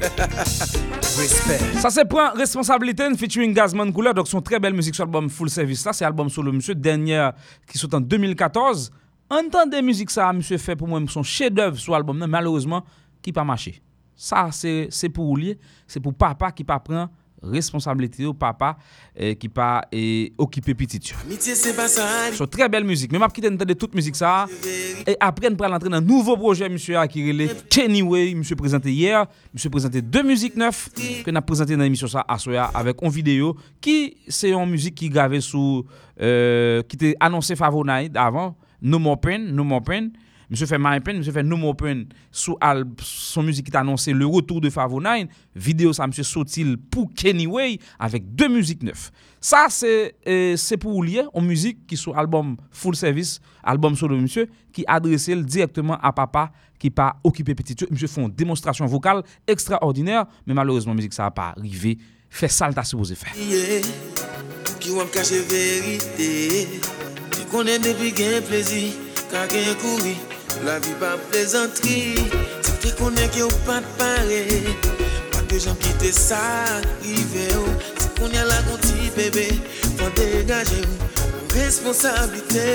Respect Ça se prend responsabilité featuring Gazman Couleur, donc son très belle musique sur l'album Full Service. Ça, c'est album solo monsieur, dernier qui sort en 2014. Entendez musique ça, monsieur fait pour moi son chef-d'œuvre sur l'album, malheureusement, qui pas marché. Ça, c'est c'est pour lui, c'est pour papa qui pas prend responsabilité au papa eh, qui pas eh, occupé petit. c'est très belle musique. Même après de toute musique ça. Et après nous entrer dans un nouveau projet monsieur a qui relait Kenny Way, monsieur présenté hier, monsieur présenté deux musiques neuves que n'a présenté dans l'émission ça avec une vidéo qui c'est une musique qui gravée sous euh, qui était annoncé Favor Night avant No More Pain, No More Pain. Monsieur fait My Pen, monsieur fait No More al- son musique qui annoncé le retour de Favo 9. Vidéo ça monsieur sorti pour Kenny Way avec deux musiques neuves. Ça c'est euh, c'est pour lier en musique qui sur album Full Service, album solo monsieur qui adressé directement à papa qui pas occupé petit. Monsieur fait une démonstration vocale extraordinaire mais malheureusement musique ça a pas arrivé. Fait ça t'a supposé faire. Ki wap kache verite Ki konen depi gen plezi Ka gen kouri La vi pa plezantri Si te konen ki ou pat pare Pa de jan kite sa rive ou Si konen la konti bebe Fon degaje ou Ou responsabilite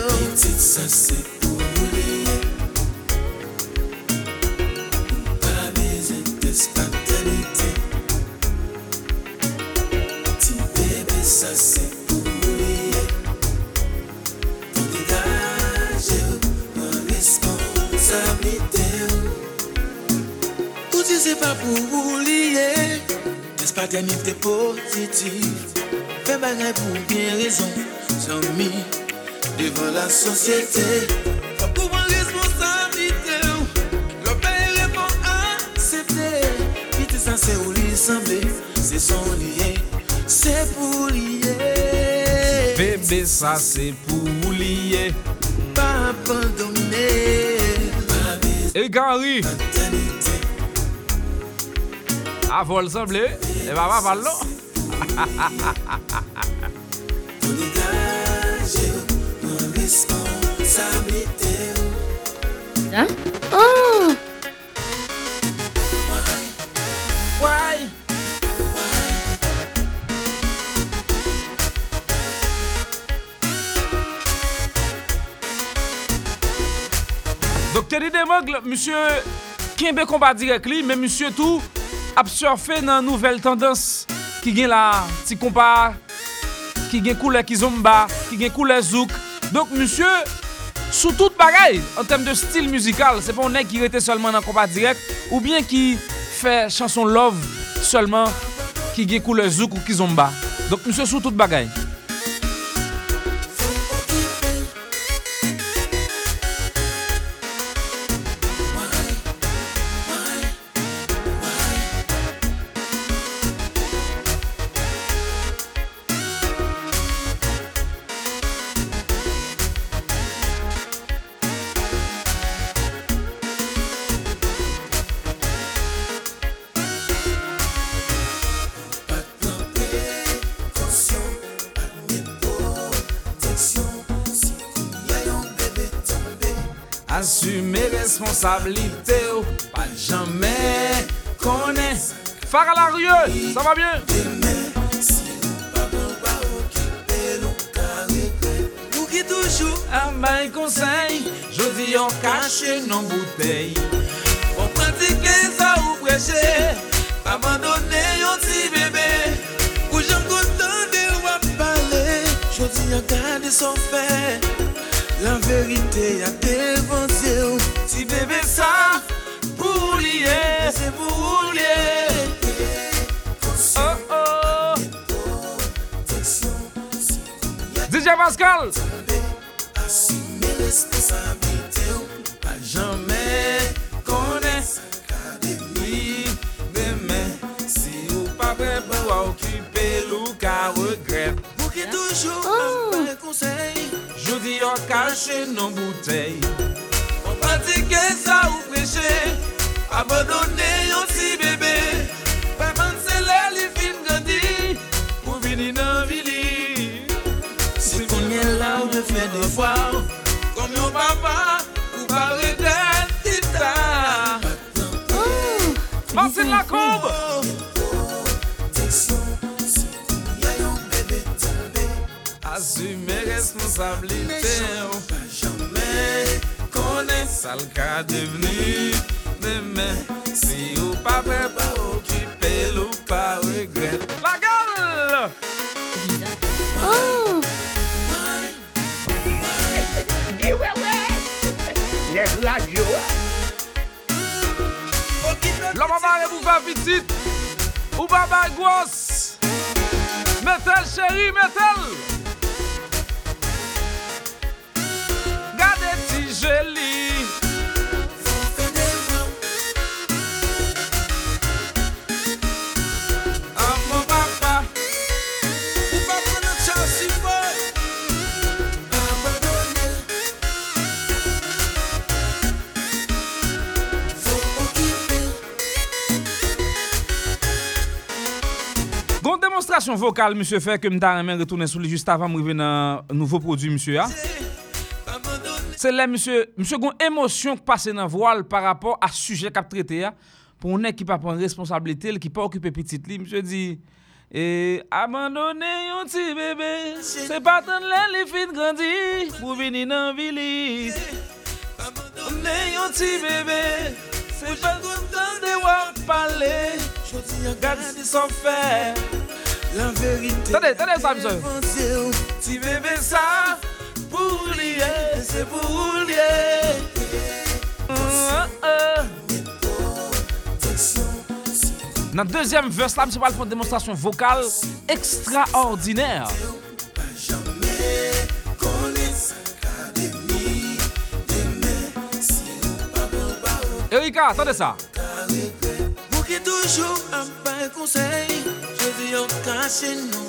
ou Petit sa se pou liye Pa bezen tes paternite Ti bebe sa se ou Ou di se pa pou liye Tes paternite positif Fè bagay pou bien rezon San mi Devan la sosyete Fò pou an responsabilite ou Lò pe repon aksepte Pite san se ou li semble Se son liye Se pou liye Bébé ça c'est pour lier. Pa Pa bezanite A fol sanble, e ba ba palo. Pou nou gaje nan responsabilite ou. Ha? Oh! Why? Dokter Idemog, monsye, kenbe kompa direk li, men monsye tou, a surfé dans nouvelle tendance qui gen la ti compas qui gen couleur kizomba, qui gen couleur zouk. Donc monsieur sous toute bagaille en termes de style musical, c'est pas un nèg qui était seulement dans combat direct ou bien qui fait chanson love seulement qui gen couleur zouk ou kizomba. Donc monsieur sous toute bagaille. Responsabilité ou pas jamais à rue, ça va bien? Ou ki toujou Un bain conseil, je dis en caché non bouteille. On pratike sa ou preche Abandone yon ti bebe Ou jam kontan de wap pale Jodi an gade son fe La verite ya devanse ou. Ti bebe sa pou liye Se pou liye Oh oh DJ Pascal. Asime responsabilite ou Pa jame kone Akademi Demen Si ou pa preba ou akipe Ou ka regret Ou ki toujou oh. Dis en caché non bouteille. On pratike sa ou preche Abandone yon ti bebe Paman se le li fin grandi Pour venir dans Vili. Si konye la ou de fè de fwa Kom yon papa Ou pa regret tita Oh! Martine Lacombe. responsabilite ou pa jame konen sal ka deveni demen si ou pa pre pa okipe ou pa regret. La gal oh! Eh, Les radio l'homme amare pou pa pitit ou pa bagos metel chéri metel jeli Amon papa. Ou pa konen chan si boy. Abadone Fou okipe Gon demonstrasyon vokal msye fè ke mta remen retounen souli just avan mrive nan nouvo prodwi msye ya? se lè msè, msè goun emosyon k pase nan voal par rapport a suje kap trete ya, pou mwen ki pa pon responsabilite, ki pa okupe pitit li, msè di, E abandone yon ti bebe Se patan lè li fin grandi Pou vini nan vili Abandone yon ti bebe Se patan tan de wak pale Choti yon gade di son fè La verite Tade, tade sa msè Ti bebe sa Pour lier C'est pour lier Nan deuxième verse la msè pal fon demonstrasyon vokal Ekstraordinèr Erika, tade sa Pour qui toujours un pas conseil Je dis en caché non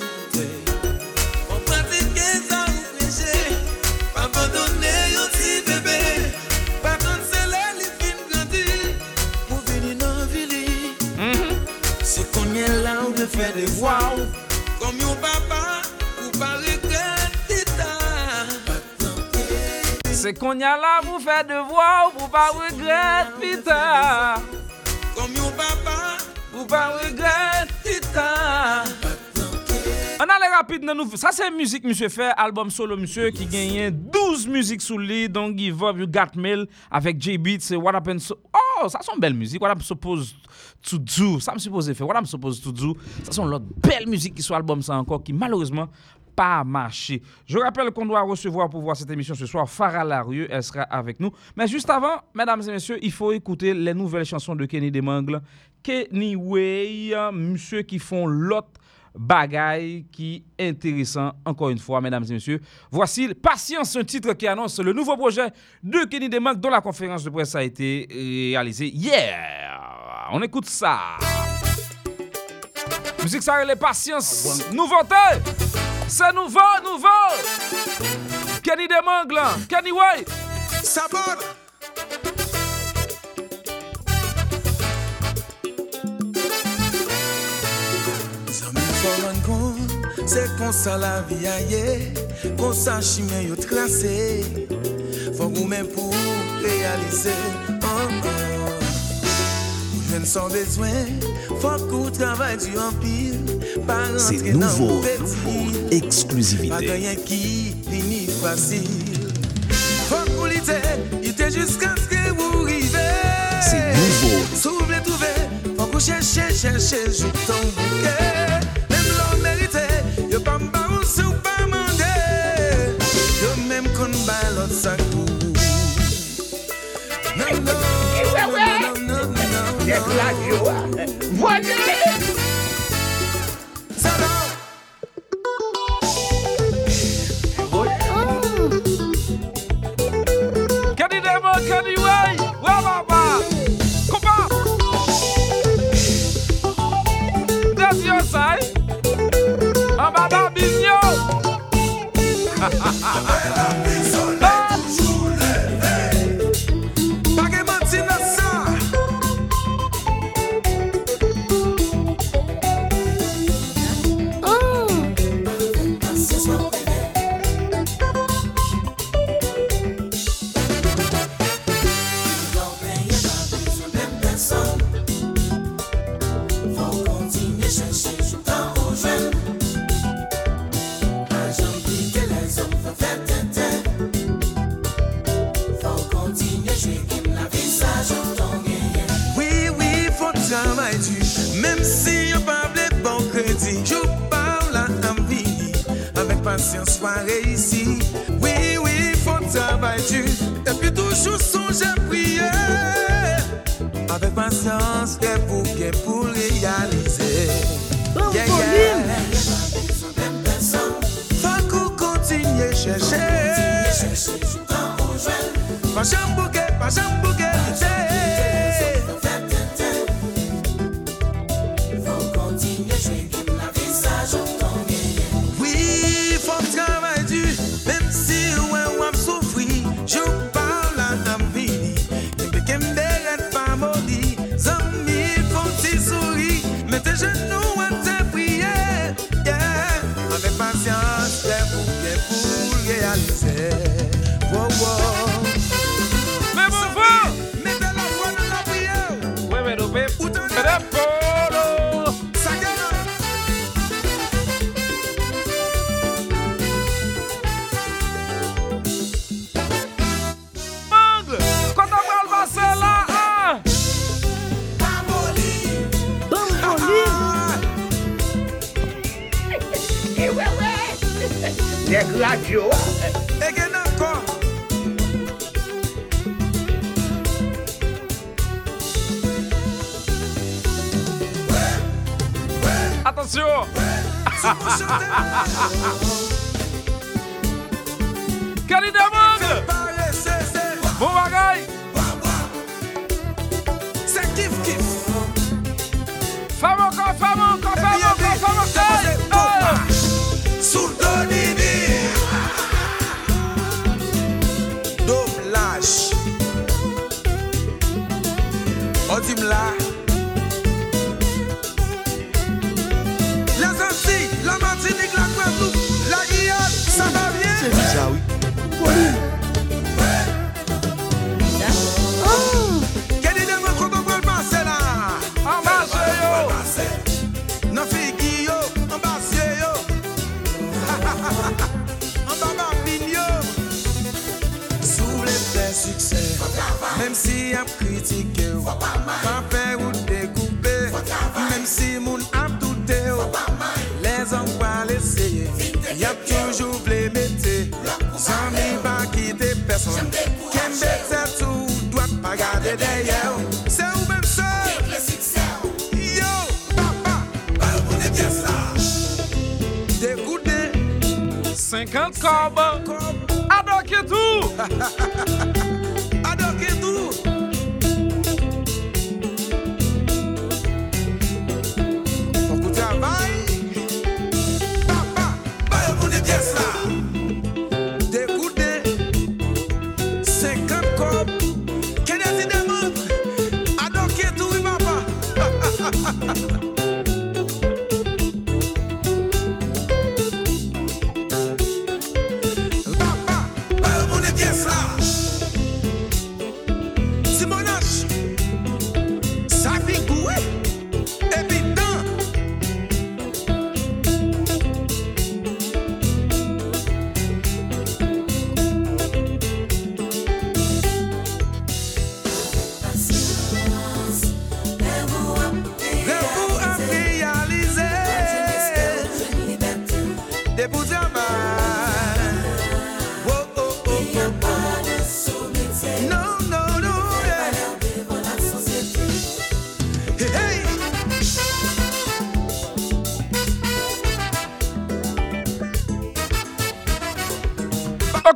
On pratique ça ou péché te fè de waw Kom yon papa, ou pa regrette pita Se kon ya la pou fè de waw, ou pa regret pita Kom yon papa, ou pa regret pita An ale rapide nan nou, sa se müzik msye fè, album solo msye ki genyen 12 müzik sou li Don Give Up, You Got Mail, avèk J-Beat, se What Happens So... Oh, sa son bel müzik, What I'm Supposed To Do Sa m suppose fè, What I'm Supposed To Do Sa son lot bel müzik ki sou album sa ankon Ki malouzman pas marché. Je rappelle qu'on doit recevoir pour voir cette émission ce soir Farah Larieux, elle sera avec nous. Mais juste avant, mesdames et messieurs, il faut écouter les nouvelles chansons de Kenny Demangle. Kenny Way, monsieur qui font l'autre bagaille qui est intéressant encore une fois mesdames et messieurs. Voici Patience un titre qui annonce le nouveau projet de Kenny Demangle dont la conférence de presse a été réalisée hier. On écoute ça. Musique ça les patience. Nouveauté. C'est nouveau, nouveau. Kenny Demangle, Kenny Way. Foran kon, se konsa la vi a ye Konsa chimè yo trase Fok ou men pou realize oh, oh. Ou jen san bezwen Fok ou travay di anpil Pa rentre nan mou peti Pa ganyen ki li ni fasil Fok ou li te, ite jiska skè ou rive Se nouvo Sou vle touve, fok ou chèche, chèche Joutan bouke sakou Nan nan nan nan nan nan nan Dek la diwa Vwane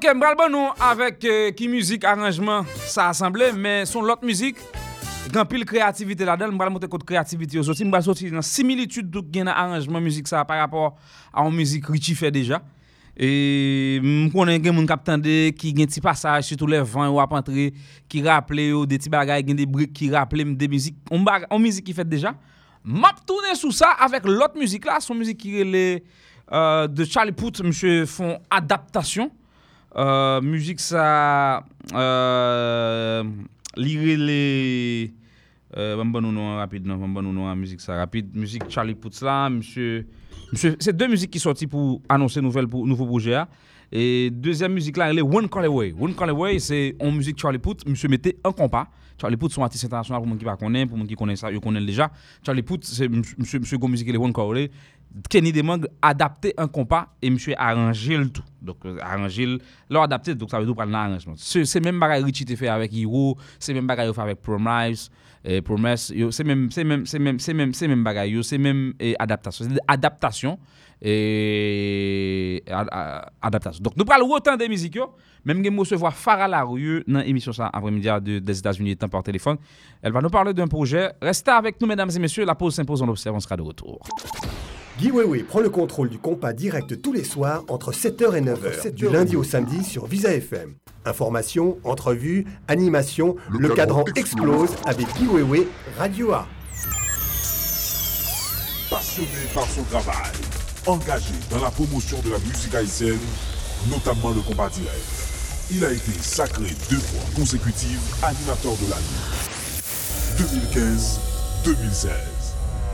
Ok, mbral bon nou avèk eh, ki müzik aranjman sa asemble, son lot müzik, gan pil kreativite la den, mbral mote kote kreativite yo soti, mbral similitude douk gen aranjman müzik par rapport a an müzik Richie fè deja. E m konen gen moun kaptande ki gen ti pasaj, le van yo ap antre, ki yo de ti bagay, gen de brik ki m de müzik, an müzik. Map tourne sou la, son euh, de Charlie Puth, msye fon adaptasyon. Euh, musique ça euh, lire les euh, bon bon nom rapide non bon bon nom musique ça rapide musique Charlie Puth là monsieur monsieur c'est deux musiques qui sorties pour annoncer nouvelle nouveau projet et deuxième musique là elle est One Call Away One Call Away c'est en musique Charlie Puth monsieur mettez un compas Charlie Puth son artiste international pour monde qui pas connaît pour monde qui connaît ça yo connaît déjà Charlie Puth c'est monsieur monsieur go musique est One Call Away Kenny Demong adapté un compas et monsieur arrangé le tout. Donc euh, arrangé le l'ont adapté donc ça veut dire prendre l'arrangement. C'est même bagay Richie te fait avec Hero, c'est même bagay yo fait avec Promise, et Promise, c'est même c'est même c'est même c'est même c'est même bagay yo, c'est même eh, adaptation, c'est adaptation et adaptation. Donc nous parlons autant de musique même que recevoir Farah Larouille dans l'émission après-midi de- des États-Unis temps par téléphone. Elle va nous parler d'un projet. Restez avec nous mesdames et messieurs, la pause s'impose, on observe, on sera de retour. Guy Weiwei prend le contrôle du compas direct tous les soirs entre 7h et 9h, du lundi au samedi sur Visa FM. Information, entrevues, animation, le, cadran explose avec Guy Weiwei, Radio A. Passionné par son travail, engagé dans la promotion de la musique haïtienne, notamment le combat direct. Il a été sacré deux fois consécutives animateur de l'année. 2015-2016.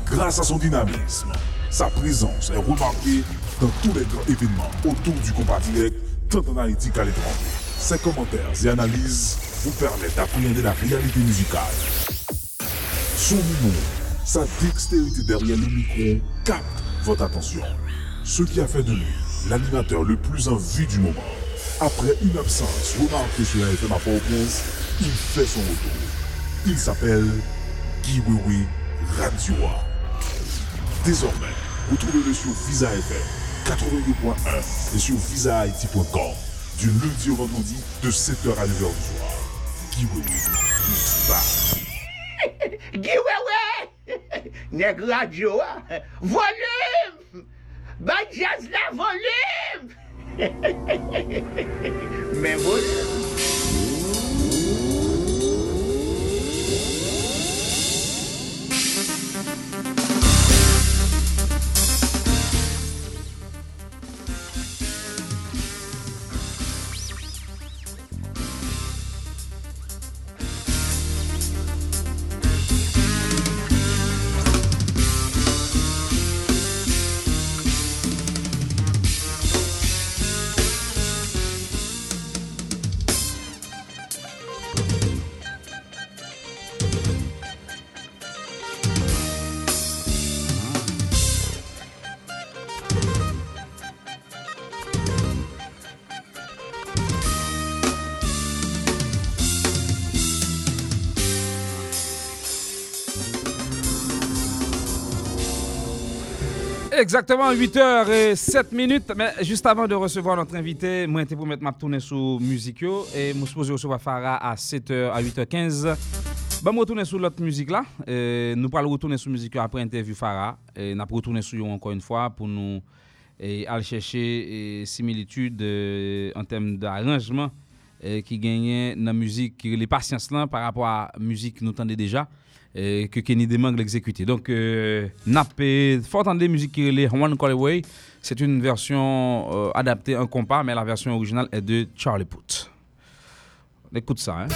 Grâce à son dynamisme, sa présence est remarquée dans tous les grands événements autour du combat direct, tant en Haïti qu'à l'étranger. Ses commentaires et analyses vous permettent d'appréhender la réalité musicale. Son humour, sa dextérité derrière le micro capte votre attention. Ce qui a fait de lui l'animateur le plus en vue du moment. Après une absence remarquée sur la FM à Port-au-Prince, il fait son retour. Il s'appelle Guy Wewe Radioa. Désormais, retrouvez-le sur Visa FM 82.1 et sur visahaiti.com du lundi au vendredi de 7h à 9h du soir. Guy Wewe, il bat. Guy Wewe! Nèg radio, hein? volume! Ba jazz la volume! Mais volume! Exactement 8h et 7 minutes. Mais juste avant de recevoir notre invité, moi, j'étais pour mettre ma tournée sur musique et je suppose recevoir Farah à 7h à 8h15. Bah, je retourner sur l'autre musique là. Nous allons retourner sur musique après interview Farah. Et nous retourner sur encore une fois pour nous aller chercher similitudes euh, en termes d'arrangement qui gagnait dans la musique, les patience par rapport à la musique que nous entendons déjà euh, que Kenny Demang l'exécutait. Donc, euh, Nappé, faut entendre des musiques qui les One Call Away. C'est une version euh, adaptée en compas, mais la version originale est de Charlie Puth. Écoute ça, hein.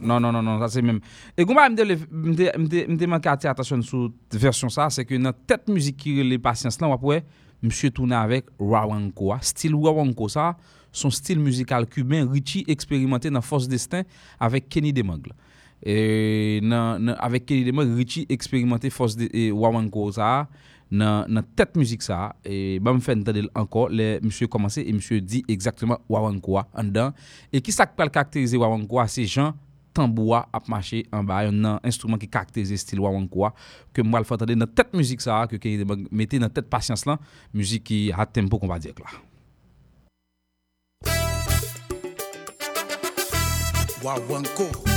Non, non, non, non, ça c'est même. Et comment me me manqué attention sur la version ça, c'est que dans tête musique qui les patience là, on va monsieur tourner avec Wawanko. Style Wawanko, ça, son style musical cubain, Richie expérimenté dans Force Destin avec Kenny Demangle. Et avec Kenny Demangle, Richie expérimenté Force de, ça, dans la tête musique ça. Et me fait entendre encore, les monsieur commencé et monsieur dit exactement Wawanko en dedans. Et qui ça peut caractériser Wawanko, c'est Jean tanboua ap mache an ba yon nan instrument ki karakterize stil wawankwa ke mwal fantade nan tet müzik sa ke ke mette nan tet pasyans lan müzik ki hat tempo kon va dek la. Wawanko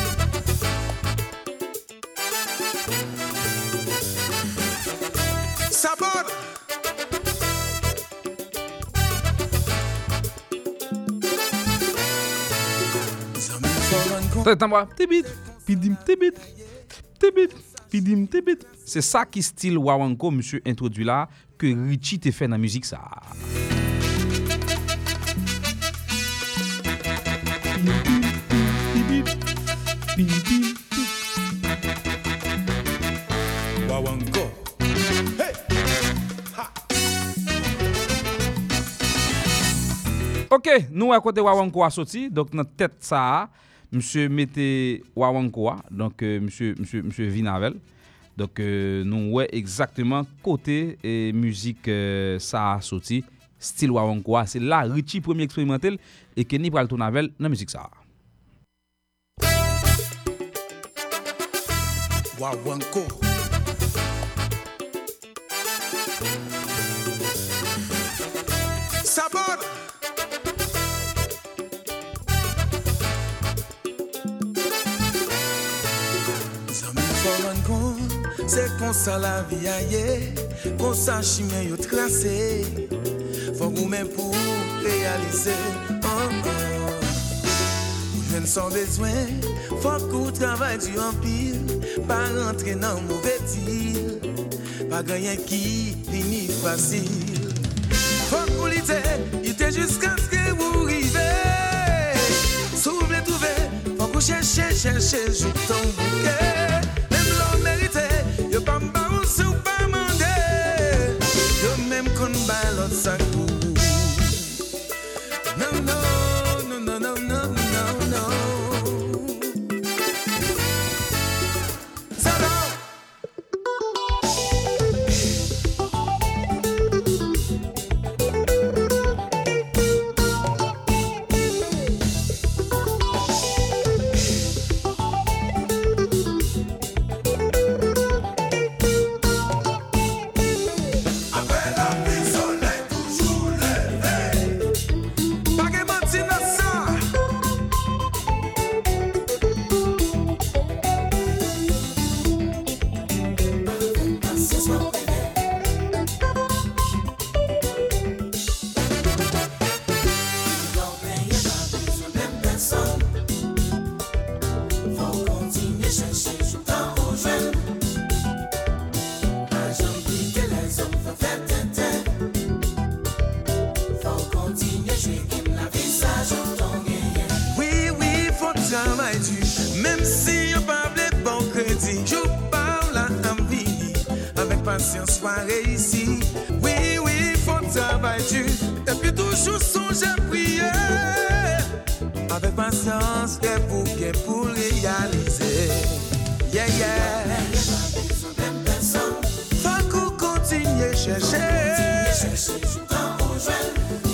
Tantambwa, tibit, pidim, tibit, tibit, pidim, tibit. Se sa ki stil wawanko msye introdu la ke Richie te fe nan müzik sa. Wawanko Ok, nou akote wawanko asoti, dok nan tet sa a. Mse mette Wawankoa, donc euh, mse, mse, mse Vinavel. Donc euh, nou wè exactement kote e müzik euh, sa soti, stil Wawankoa. Se la Richie premier eksperimentel e Kenny Praltonavel nan müzik sa. Wawanko Sabor Koman kon, se kon sa la vi a ye Kon sa chimye yo trase. Fok ou men pou realize oh, oh. Ou jen son bezwen Fok ou travay di anpil Pa rentre nan mouve til Pa ganyen ki vini fasil. Fok ou lite, ite jiska skre ou rive. Sou vle touve, fok ou chèche, chèche Joutan bouke Mwen kon bay lot sak.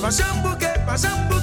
Pasan bouke, pasan bouke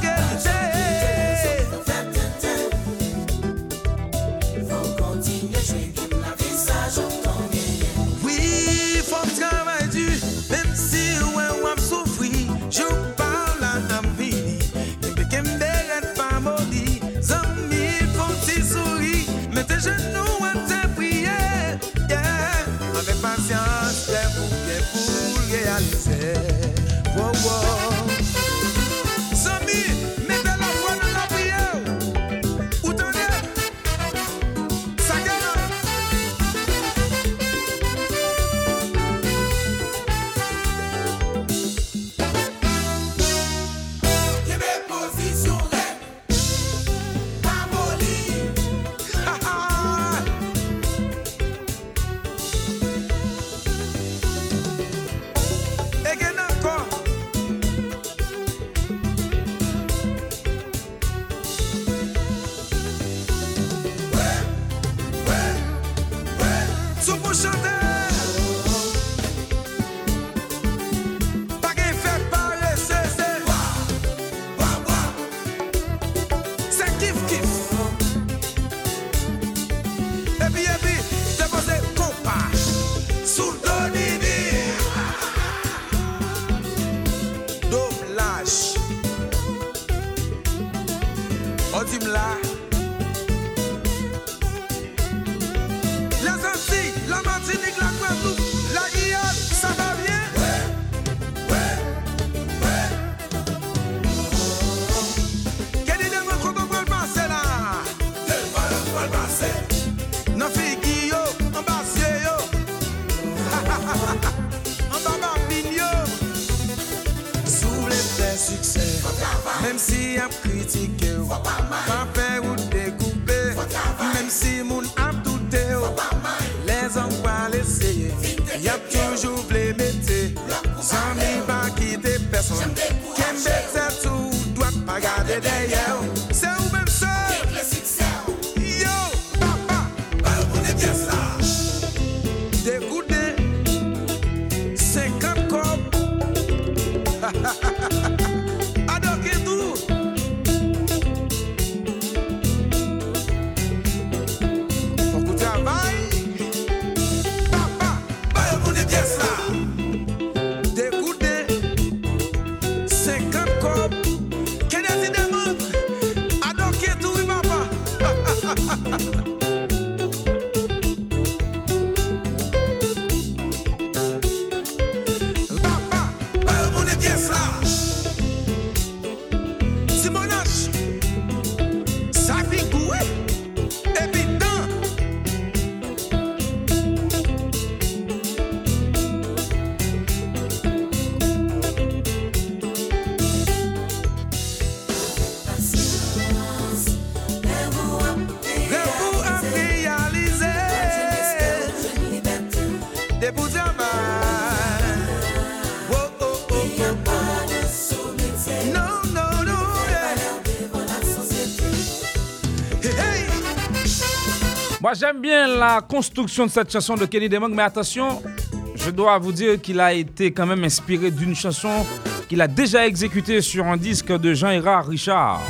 la construction de cette chanson de Kenny Demong, mais attention, je dois vous dire qu'il a été quand même inspiré d'une chanson qu'il a déjà exécutée sur un disque de Jean-Hérard Richard.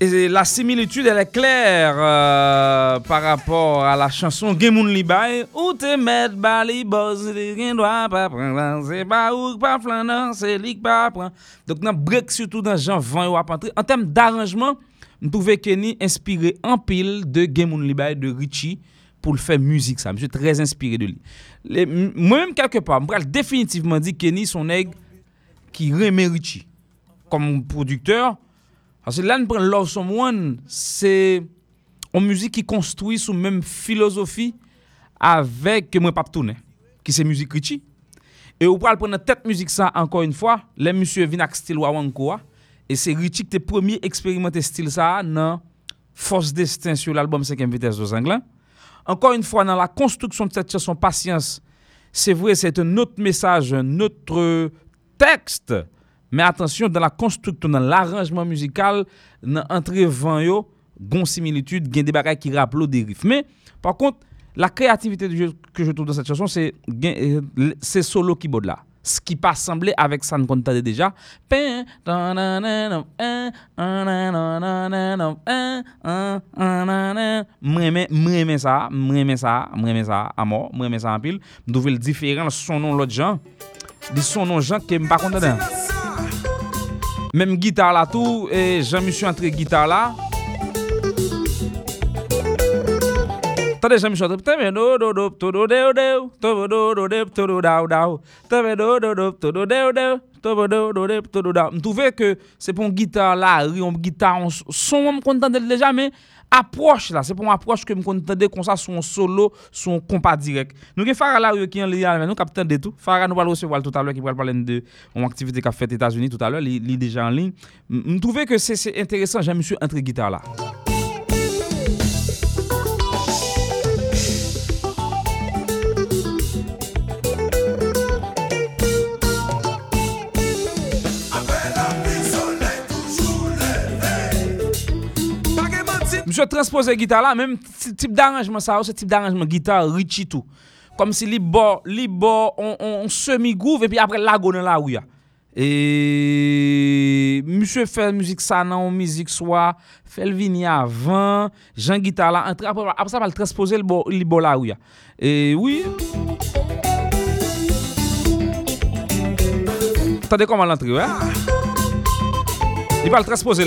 Et la similitude, elle est claire euh, par rapport à la chanson Gemoun Libay. Ou te met bali pas prendre, c'est pas ou pas c'est pas prendre. Donc, nan break surtout dans Jean 20 ou En termes d'arrangement, nous trouvons Kenny inspiré en pile de Gemoun Libay de Richie pour le faire musique ça. Je suis très inspiré de lui. Moi-même, quelque part, je définitivement dit Kenny son aigle qui remet Richie comme producteur. Parce que là, nous prenons Love Someone, c'est une musique qui construit sous même philosophie avec moi pas qui c'est musique Richie. Et vous pouvez prendre tête musique ça encore une fois, les monsieur viennent avec style C'est Richie qui est premier expérimenter style ça dans Force Destin sur l'album 5e vitesse de Anglais. Encore une fois dans la construction de cette chanson Patience, c'est vrai, c'est un autre message, un autre texte mais attention, dans la construction, dans l'arrangement musical, dans l'entrée vent gon similitude, gen des bagages qui rappellent des riffs. Mais par contre, la créativité que je trouve dans cette chanson, c'est c'est solo keyboard là. ce qui pas semblé avec ça qu'on t'a déjà. M'aimer ça, m'aimer ça, m'aimer ça à mort, m'aimer ça en pile. M'douvel différent son nom l'autre gens. Di son nom gens qui me pas content. Même guitare là tout, et Jean-Michel entre guitare là. Attendez, Jean-Michel. Je trouvais que c'est pour une guitare là, une guitare, son, on content déjà, mais approche là, c'est pour une approche que me contendais comme ça son solo, son compas direct. Nous avons Farah là qui en lien nous capitaine de tout. Farah nous allons recevoir tout à l'heure qui va parler de une activité qu'a fait États-Unis tout à l'heure, il est déjà en ligne. Je trouvais que c'est intéressant, j'aime monsieur entre guitare là. Je transpose guitare là, même type d'arrangement ça, ce type d'arrangement guitare Richie tout. Comme si li bo, li bo on, on semi groove et puis après la go dans la ouya. Et monsieur fait musique ça non musique soit fait le vini avant, Jean guitare là après, ça va le transposer le bo, la ouya. Et oui. Attendez comment l'entrée, ouais? Il va le transposer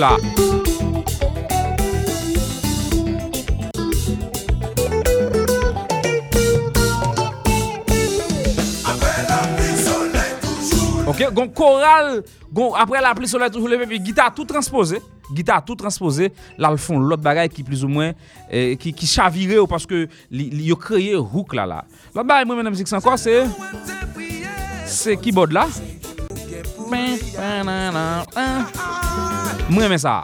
gon choral, gon après la pluie soleil toujours levé, guitare tout transposé, guitare tout transposé, là le fond l'autre bagaille qui plus ou moins eh, qui qui chaviré parce que li, yo créé hook là là. L'autre bagaille moi musique c'est encore c'est? C'est keyboard là. Moi mais ça.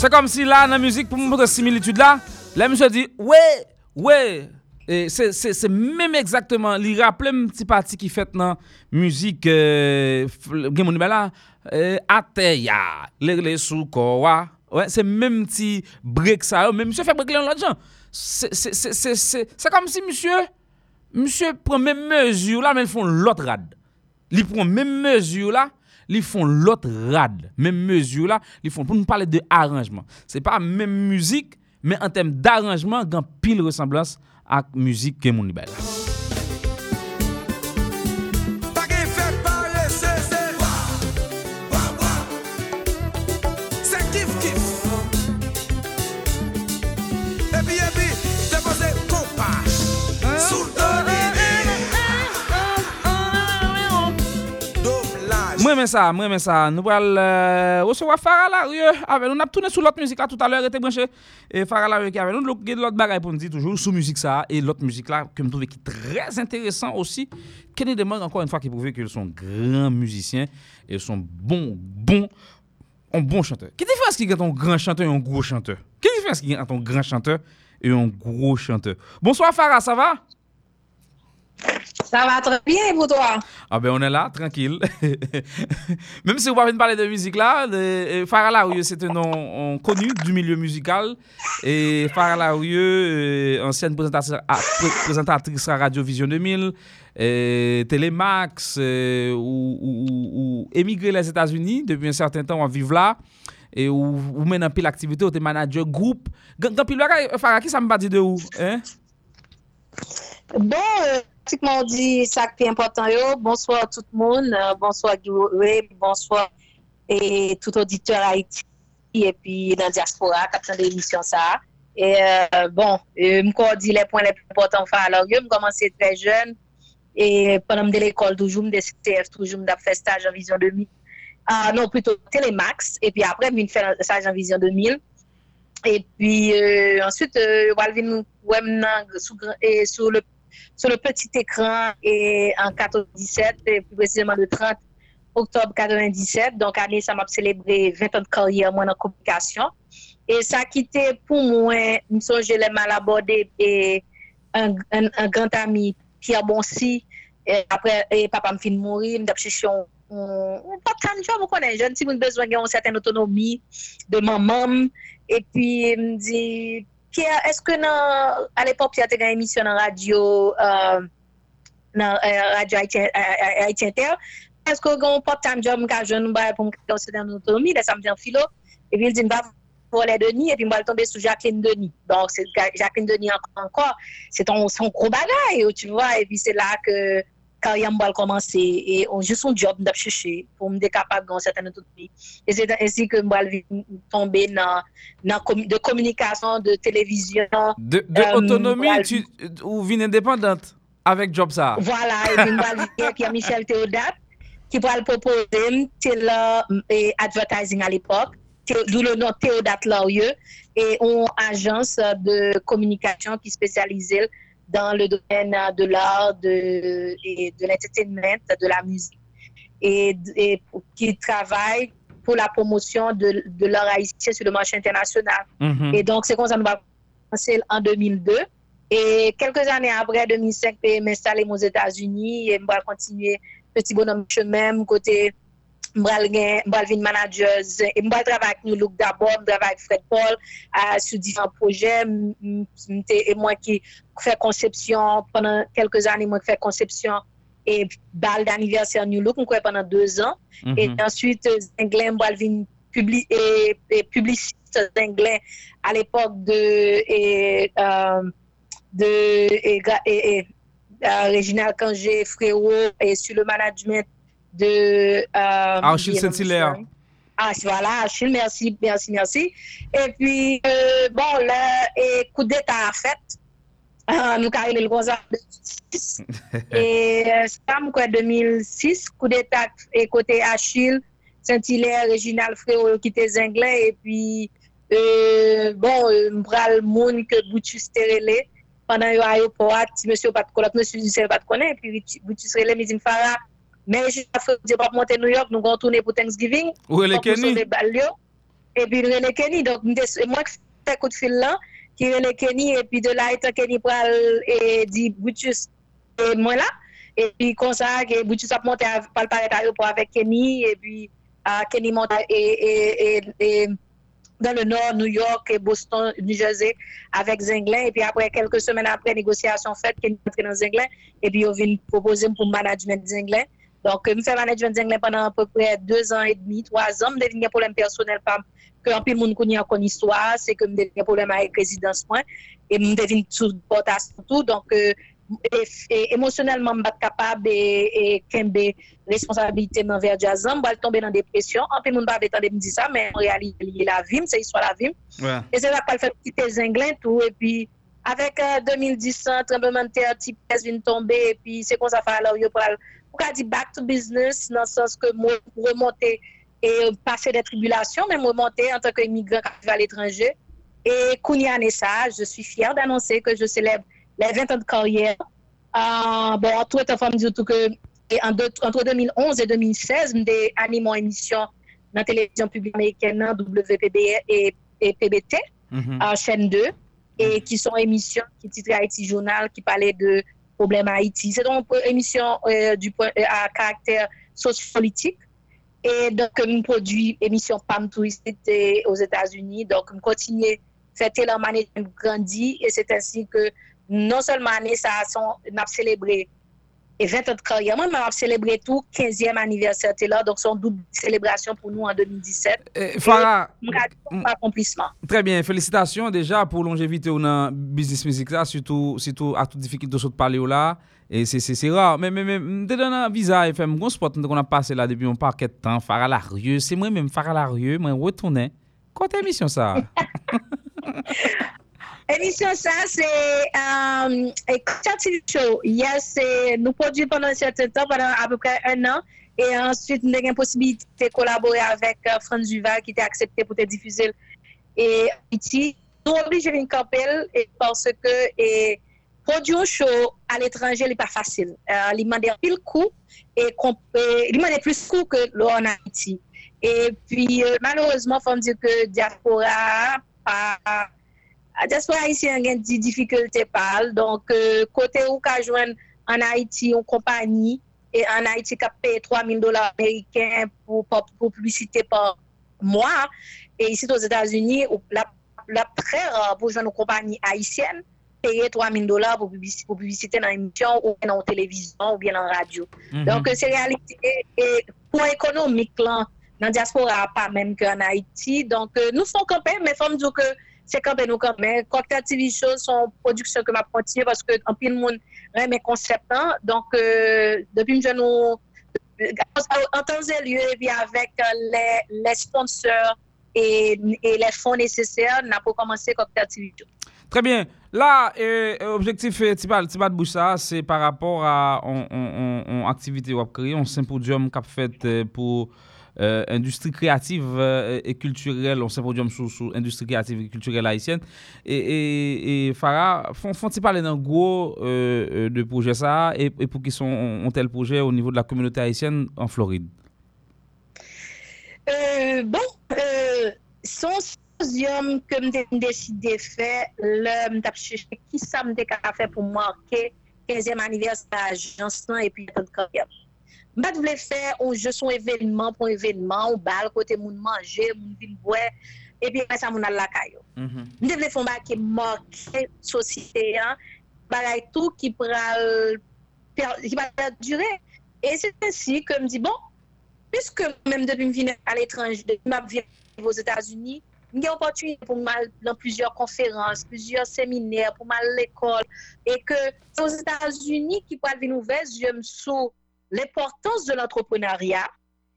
C'est comme si là, dans la musique, pour montrer similitude là, là, monsieur dit, ouais, ouais. C'est, même exactement, il rappelle un petit parti qui fait dans la musique, euh, là, euh, Ateya, les Soukowa. Ouais, c'est même petit break ça, mais monsieur fait break l'autre gens. C'est comme si monsieur, monsieur prend même mesure là, mais ils font l'autre rad. Il prend même mesure là, ils font l'autre rad, même mesure là, ils font pour nous parler de arrangement. C'est pas même musique, mais en termes d'arrangement, il y a pile ressemblance à la musique que mon remè sa, mwen remè sa. Nou pral recewa Farah Larieux ave. Nou nap toune sou lot müzik la tout alè, rete branche. E Farah Larieux ki ave. Nou gen lot bagay pou nou di toujou sou müzik sa. E lot müzik la ke m touve ki trez interesant osi. Kenny Demog, ankon yon fwa ki pouve ki son gran müzisyen. E son bon, bon, un bon chanteur. Ki difens ki gen ton gran chanteur e yon gros chanteur? Ki difens ki gen ton gran chanteur e yon gros chanteur? Bonsoir Farah, sa va? Ça va très bien pour toi. Ah ben on est là, tranquille. Même si vous pas parler de musique là, Farah Larieux, c'est un nom connu du milieu musical. Et Farah Larieux, ancienne présentatrice, présentatrice à Radio Vision 2000, et Télémax, ou, émigré les États-Unis depuis un certain temps, on vivre là. Et ou, ou mène un peu l'activité, ou t'es manager groupe. Quand puis Farah, qui ça me dit de où? Hein? Bon, euh, pratiquement dit ça qui est important. Yo. Bonsoir tout le monde, euh, bonsoir Guy bonsoir et tout auditeur Haïti et puis dans la diaspora qui de l'émission ça. Et euh, bon, je me dis les points les plus importants. Alors, je commencé très jeune et pendant de l'école, toujours, de CTF, toujours, je fait stage en Vision 2000. Ah, non, plutôt Télémax. Et puis après, je fait stage en Vision 2000. Et puis euh, ensuite, euh, je vais sur le sur le petit écran et en 97, plus précisément le 30 octobre 97. Donc, année, ça m'a célébré 20 ans de carrière, moi, en communication. Et ça a quitté pour moi, je me les mal abordé et un, un, grand ami, Pierre Bonsi. Et après, et papa me fait mourir, je cherché un pas de job, vous connaissez, jeune, si vous avez besoin d'une certaine autonomie de maman. Et puis, me dit, est-ce que à l'époque, y a une émission dans radio, euh, euh, radio Haïti Inter, est-ce que vous part-time job, je jeune pour me considérer une autonomie, là, ça me dit en philo, et puis il dit, va voler Denis, et puis je vais tomber sur Jacqueline Denis. Donc, Jacqueline Denis encore, c'est son gros bagage, tu vois, et puis c'est là karyan mbal komanse, e on jous son job mdap cheche, pou mde kapab gwen satan ototmi. E se tan esi ke mbal tombe nan, nan kom, de komunikasyon, de televizyon. De, de euh, otonomi tu, ou vin indépendante avèk job sa. Voilà, e vin mbal vin ki a Michel Theodat, ki pou al propozem te la e, advertising al epok, d'où le nom Théodat Lorieux, et on agence de communication qui spécialisait dans le domaine de l'art, de, de l'entertainment, de la musique, et, qui travaillent pour la promotion de, de l'art haïtien sur le marché international. Mm-hmm. Et donc, c'est comme ça que nous avons commencé en 2002. Et quelques années après, 2005, je m'installer aux États-Unis et je vais continuer petit bonhomme chemin côté Mbral gen, mbral vin managers, e mbral travay ak New Look d'abord, mbral travay ak Fred Paul, sou divan proje, mte e mwen ki fè konsepsyon, penan kelke zan, mwen fè konsepsyon, e bal d'aniversè New Look, mwen kwe penan 2 an, e answit Zenglen mbral vin publiciste Zenglen, al epok de, de, Reginald Kangé, Frérot, e su le management, de... Euh, Achille Saint-Hilaire. Ah, voilà, Achille, merci, merci, merci. Et puis, euh, bon, là, et coup d'état fait, euh, nous avons le gros en 2006. et ça, quoi, 2006, coup d'état et côté Achille, Saint-Hilaire, Réginal Fréo, qui était anglais, et puis, euh, bon, m'bral moun que Boutus Terele, pendant l'aéroport, si monsieur pas de connaître, monsieur dit pas de connaître, et puis Boutus Terele, mais il fera Men jè a fè di pa monte New York, nou gon toune pou Thanksgiving. Ou e le Kenny? E pi nou e le Kenny. Mwen ki fè kout fil lan, ki e le Kenny, e pi de la etan Kenny pral e di Bouchous mwen la. E pi konsa ke Bouchous ap monte pal paret a yo pou avek Kenny, e pi Kenny monte e dan le nor, New York, Boston, New Jersey, avek Zenglen. E pi apre, kelke semen apre negosyasyon fèt, Kenny montre nan Zenglen, e pi yo vin propose m pou management Zenglen. Donc, je fais management d'anglais pendant à peu près deux ans et demi, trois ans. Je devine un problème personnel que un peu de monde connaît en histoire, c'est que je devine un problème avec résidence et je devine tout tout. Donc, euh, émotionnellement, je suis capable et de responsabilité envers Jazam, je vais tomber dans la dépression. Un peu de monde va me dire ça, mais en réalité, c'est la vie, c'est l'histoire de la vie. Et c'est là que je fais petit anglais tout et puis Avèk 2010, trembleman ter ti pes vin tombe, epi se kon sa fè alò yo pral, pou ka di back to business, nan sens ke mwen remonte e pase de tribulasyon, men remonte an tanke emigran kapive al etranje. E kouni ane sa, je suis fière d'annoncer que je célèbre les 20 ans de carrière. Bon, an tou etan fòm di ou tou ke entre 2011 et 2016, mde animon emisyon nan televizyon publik amériken nan WPB et PBT, an chèn 2. et qui sont émissions qui titrent Haïti Journal, qui parlaient de problèmes Haïti. C'est donc une émission euh, du euh, à caractère sociopolitique. Et donc, nous produit émission PAM touristique aux États-Unis. Donc, fêter leur manière de grandir. Et c'est ainsi que non seulement année, ça a célébré et 20 ans de carrière. Moi, on a célébré tout 15e anniversaire là, donc c'est une double célébration pour nous en 2017. Euh, Farah, accomplissement. Très bien, félicitations déjà pour longévité dans business music là, surtout surtout à toute difficulté de parler là et c'est rare mais mais mais de donner visa FM gros spot qu'on a passé là depuis un paquet de temps Farah Larieux, c'est moi même Farah Larieux, moi retourner. Quoi émission ça? Emisyon sa, se Koutia Show. Yes, nou prodwi pendant un certain temps, pendant à peu près un an, et ensuite nou gen possibilité collaborer avec euh, Franz Duval qui était accepté pour te diffuser et iti. Nou oblige vin kapel parce que prodwi un show à l'étranger, li pa facile. Euh, li mande pile kou, li mande plus kou que l'on a iti. Et puis, euh, malheureusement, me dire que Diaspora pa Diaspora Haitien gen di difikulte pal, donk kote ou ka jwen an Haiti yon kompani, e an Haiti ka pe 3000 dolar Ameriken pou publicite pa mwa, e isi to Etats-Unis, la pre pou jwen yon kompani Haitien, peye 3000 dolar pou publicite nan emisyon ou nan televizyon ou bien nan radyo. Donk se realite, pou ekonomik lan, nan Diaspora pa menm ke an Haiti, donk nou son kompe, men fom djou ke c'est quand même quand même. Cocktail TV Show, son production que m'a continué parce que en plus le monde mes concepts. Hein. Donc, euh, depuis que je nous en temps et lieu, et puis avec euh, les, sponsors et, les fonds nécessaires, on a pour commencer Cocktail TV Show. Très bien. Là, euh, objectif Tibat de Boussa, c'est par rapport à une activité ou créer un symposium qu'a fait pour euh, industrie créative euh, et culturelle, on symposium sur, sur industrie créative et culturelle haïtienne. Et, Farah, font-ils parler d'un gros euh, de projet ça et, pour qui sont ont tel projet au niveau de la communauté haïtienne en Floride? bon, son symposium que j'ai décidé de faire, cherché qui ça me fait pour marquer 15e anniversaire de l'agence et puis de carrière. Mbat vle fè, ou je son evenman pou evenman, ou bal kote moun manje, moun vin bwe, epi mwen sa moun al lakay yo. Mde vle fè mba ki mokè sosite yan, bagay tou ki pral dure. E se tensi ke mdi, bon, piske mwen depi m vine al etranj, depi m ap vine vos Etats-Unis, m gen opotu pou m al nan plusieurs konferans, plusieurs seminer, pou m al l'ekol, e ke vos Etats-Unis ki pral vin ouvez, jem sou l'importance de l'entrepreneuriat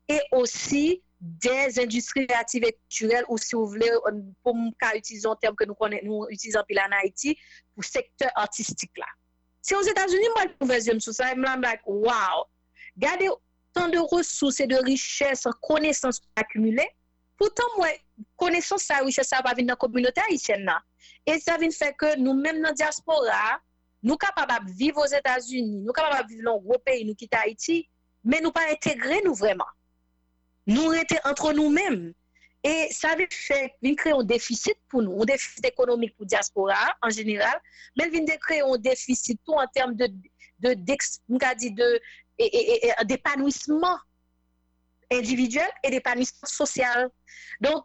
et aussi des industries créatives et culturelles ou si vous voulez, pour utiliser un terme que nous, nous utilisons en Haïti, pour secteur artistique là. Si aux États-Unis, moi, je suis sur ça, je me dis, wow, regardez tant de ressources et de richesses, connaissances accumulées. Pourtant, moi, connaissance et richesse, ça va venir dans la communauté haïtienne. Là. Et ça vient faire que nous-mêmes dans la diaspora, nous capables de vivre aux États-Unis, nous capables de vivre dans un gros pays, nous quitter Haïti, mais nous pas intégrer nous vraiment. Nous étions entre nous-mêmes. Et ça veut faire créer un déficit pour nous, un déficit économique pour la diaspora en général, mais vient créer un déficit tout en termes de, de, de, d'épanouissement individuel et d'épanouissement social. Donc,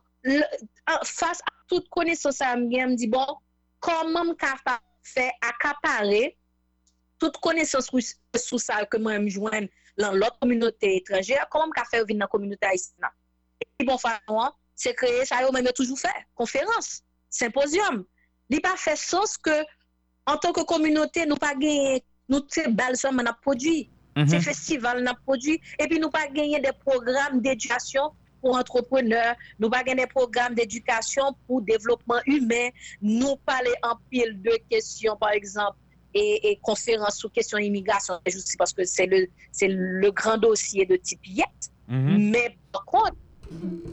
face à toute connaissance, je me dis, bon, comment capable fait accaparer toute connaissance sous ça que moi joindre dans l'autre communauté étrangère, comment faire venir dans la communauté haïtienne? Et bon, c'est créer ça, on même toujours fait, conférence, symposium. Il pas fait sens que, en tant que communauté, nous pas gagné, nous, c'est belles sommes, on a produit, mm -hmm. c'est festival, on a produit, et puis nous pas gagné des programmes d'éducation pour entrepreneurs, nous pas des programmes d'éducation pour développement humain, nous parler en pile de questions, par exemple, et, et conférences sur questions immigration, parce que c'est le, c'est le grand dossier de type YET. Mhm. Mais par contre,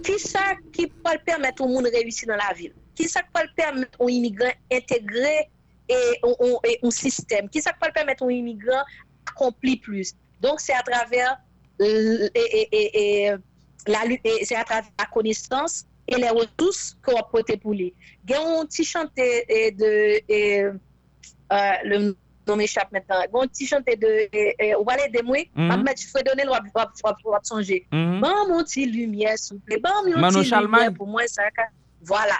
qui ça qui peut permettre au monde de réussir dans la ville? Qui ça peut permettre aux immigrants d'intégrer un système? Qui ça peut permettre aux immigrants d'accomplir plus? Donc, c'est à travers euh, et, et- c'est à travers la connaissance et les ressources qu'on a porté pour lui. Il y a un petit chanté de et, euh, le nom m'échappe maintenant. Il y a un petit chanté de on va aller Mhm. on va mettre je vais donner le on on on songer. Mhm. Bon, mon petit lumière, s'il vous plaît. Bon, mon petit lumière pour moi, ça. Voilà.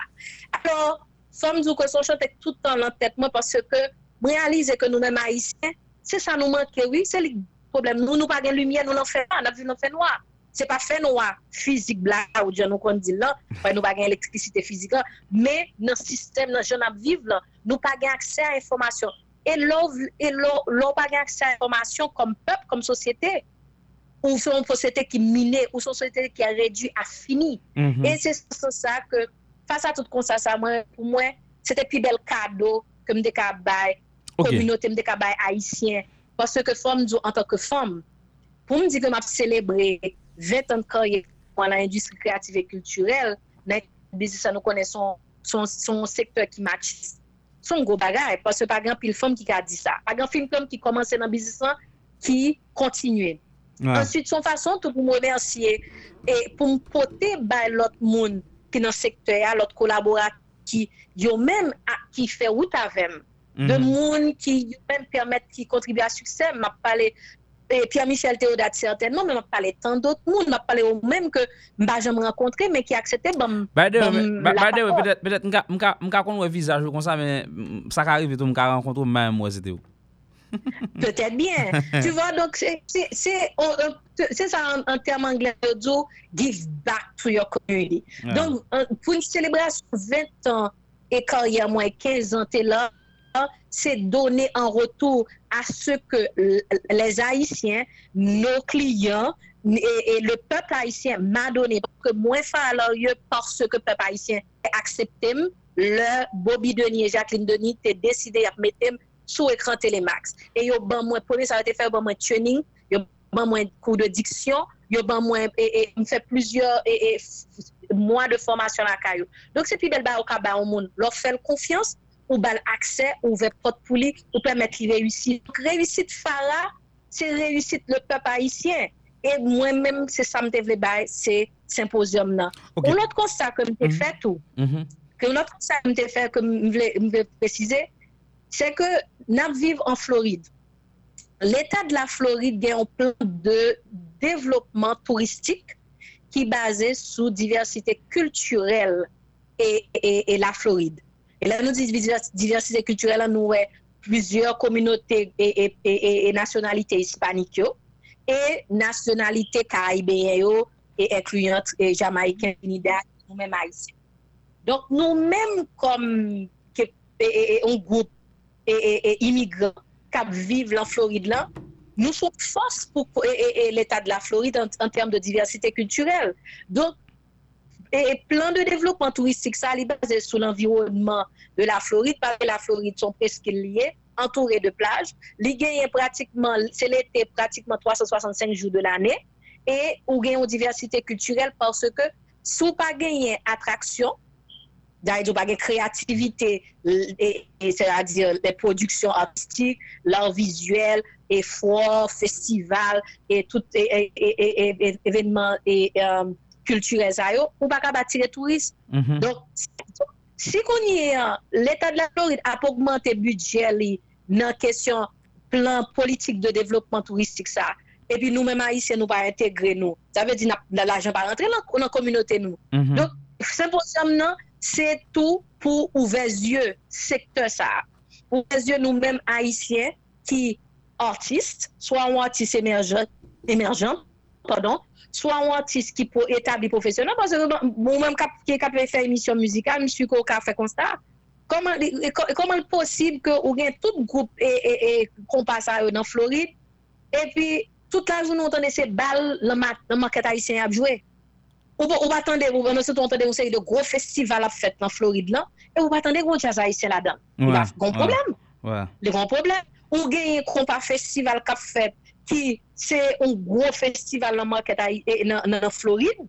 Alors, somme dit que son chante est tout le temps moi, parce que réaliser que nous-mêmes haïtiens, c'est ça nous manque, oui, c'est le problème. Nous, nous pas de lumière, nous n'en faisons pas, nous pas fait noir physique, là, ou Dieu nous qu'on dit là, que nous pas d'électricité physique là, mais dans le système, dans le jeune à vivre nous pas accès à l'information. Et l'on, l'on, pas accès à l'information comme peuple, comme société, ou son une société qui minée, ou son société qui a réduit à fini. Mhm. Et c'est c'est ça que, face à tout ça, ça pour moi, c'était plus bel cadeau que me bail, Ok. communauté me bail haïtien. Parce que en tant que femme, pour me dire que m'a célébré 20 ans de carrière dans l'industrie créative et culturelle, nous connaissons son, son secteur qui match. Son gros bagage, parce que pas grand pile femme qui a dit ça. Pas grand film femme qui commençait dans le business qui continuait. Ouais. Ensuite, son façon tout pour me remercier et pour me porter by l'autre monde qui dans le secteur, l'autre collaborateur qui yo même a- qui fait route avec de Mhm. monde qui yo même permettent qui contribuent à succès, m'a parlé Pierre-Michel Théodat certainement, men map pale tan dot moun, map pale ou menm ke mba jem renkontre, men ki aksepte bam la parol. Petet mka kon wè vizaj ou kon sa, men sa ka arrive tou mka renkontre mba mwen mwazite ou. Peut-être bien. tu vois, donc, c'est oh, euh, ça en, en termes anglais, do give back to your community. Ouais. Donc, pour une célébration 20 ans et carrière moins 15 ans, t'es là, c'est donner en retour à ce que les Haïtiens, nos clients et, le peuple haïtien m'a donné. Que moi, faire parce que le peuple haïtien a accepté le Bobby Denis et Jacqueline Denis t'es décidé à mettre sous écran Télémax. Et yo ban moi premier ça a été fait ban moi training, yo ban moi cours de diction, yo ban moi et, et fait plusieurs et, mois de formation à caillou. Donc c'est plus belle ba au ka ba au monde, leur faire confiance ou bal accès ouvert porte pour lui ou permettre qu'il réussisse. Donc réussite Farah, c'est réussite le peuple haïtien. Et moi-même, c'est ça me devait bail, c'est symposium là. Ok. Un autre constat que fait tout, que un autre constat que me fait que me voulais voulais préciser, c'est que nous vivons en Floride. L'État de la Floride a un plan de développement touristique qui est basé sur diversité culturelle et, et, et la Floride. Et là, nous disons divers- diversité culturelle, nous avons plusieurs communautés et, et, et, et nationalités hispaniques et nationalités caribéennes et incluant et jamaïcains, nous-mêmes haïtiens. Donc, nous-mêmes, comme un groupe immigrants qui vivent en Floride, là, nous sommes force pour, l'État de la Floride en, en termes de diversité culturelle. Donc, et, et plan de développement touristique, ça est basé sur l'environnement de la Floride, parce que la Floride sont presque liées, entourées de plages. Les gagnent pratiquement, c'est l'été pratiquement 365 jours de l'année, et ou gagnent une diversité culturelle parce que si vous pas gagné attraction, d'ailleurs, pas créativité, et, et c'est-à-dire les productions artistiques, l'art visuel, efforts, festivals et tout et, et, et, et- et- événements et euh, culturels, ça, ou pas capable attirer touristes. Mhm. Donc, si qu'on y est, hein, l'État de la Floride a augmenté le budget dans question plan politique de développement touristique ça. Et puis nous-mêmes haïtiens nous pas intégrer nous. Ça veut dire l'argent pas rentrer dans la communauté nous. Mhm. Donc, symposium c'est tout pour ouvrir les yeux secteur ça. Ouvrir les yeux nous-mêmes haïtiens qui artistes, soit un artiste émergent, émergent, pardon, soit un artiste qui pour établir professionnel parce que moi-même qui est capable de faire émission musicale, je suis qu'au fait constat. Comment et co- comment est possible que ou gain tout groupe et et, et passe à eux dans Floride et puis toute la journée on entend ces balles le ma- le market haïtien a joué. Ou ou patande, ou ton tande ou se de gros festival ap fet nan Floride lan, e ou patande gros jazz haïtien. Ouais, Il va gon ouais. problem. Ouais. Le grand problème. Ou genye kompa festival kap fet ki se un gros festival nan market eh, nan, nan Floride,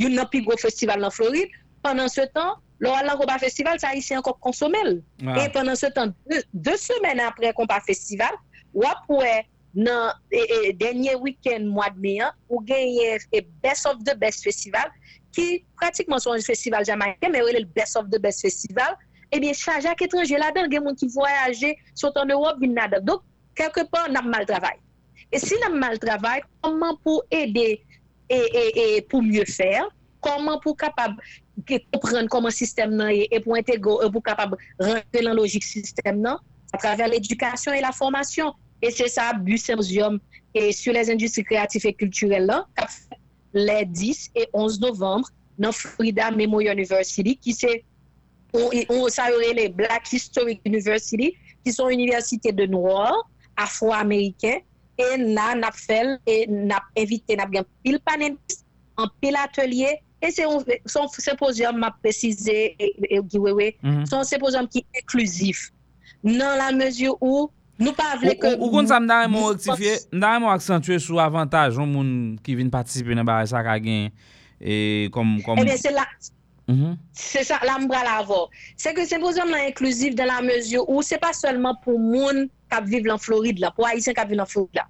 yon nan pi gros festival nan Floride, pendant ce temps, lor lan kompa festival, sa haïtien kop konsomel. Ouais. Et pendant ce temps, deux, deux semaines après kompa festival, wap wè nan e, e, denye week-end mwa de mai an, ou genye e Best of the Best Festival, ki pratikman son festival jamaïken, men wè le Best of the Best Festival, ebyen chaje ak etranje la dan, gen moun ki voyaje, sot an Europe, vin nadan. Donc, quelque part, nap mal travay. E si nan mal travay, koman pou ede e, e, e pou mye fer, koman pou kapab kompren koman sistem nan e, e pou entego, e pou kapab rentre lan logik sistem nan, a travers l'edukasyon e la formasyon. E se sa, Busenzium, e sur les industries kreatif et kulturel lan, ka fè les 10 et 11 novembre nan Florida Memorial University ki se, ou sa yore le Black Historic University, ki son universite de noir, afro-américain, E nan ap fel, e nap evite, nap gen pil panenist, an pil atelier, e se yon sepozyon map precize, e, e giwewe, mm -hmm. son sepozyon ki eklusif. Nan la mezyou ou, nou pa avle ke... Ou kon sa mdare mou aktifye, mdare mou aksantye sou avantaj, yon moun ki vin patisipe nan bare sa kagen, e kom... kom... E ben se la... Mm -hmm. Se sa la mbra la avor. Se ke sepozyon nan eklusif dan la mezyou ou, se pa selman pou moun... qui vivent en Floride là, pour Haïtiens qui vivent en Floride là.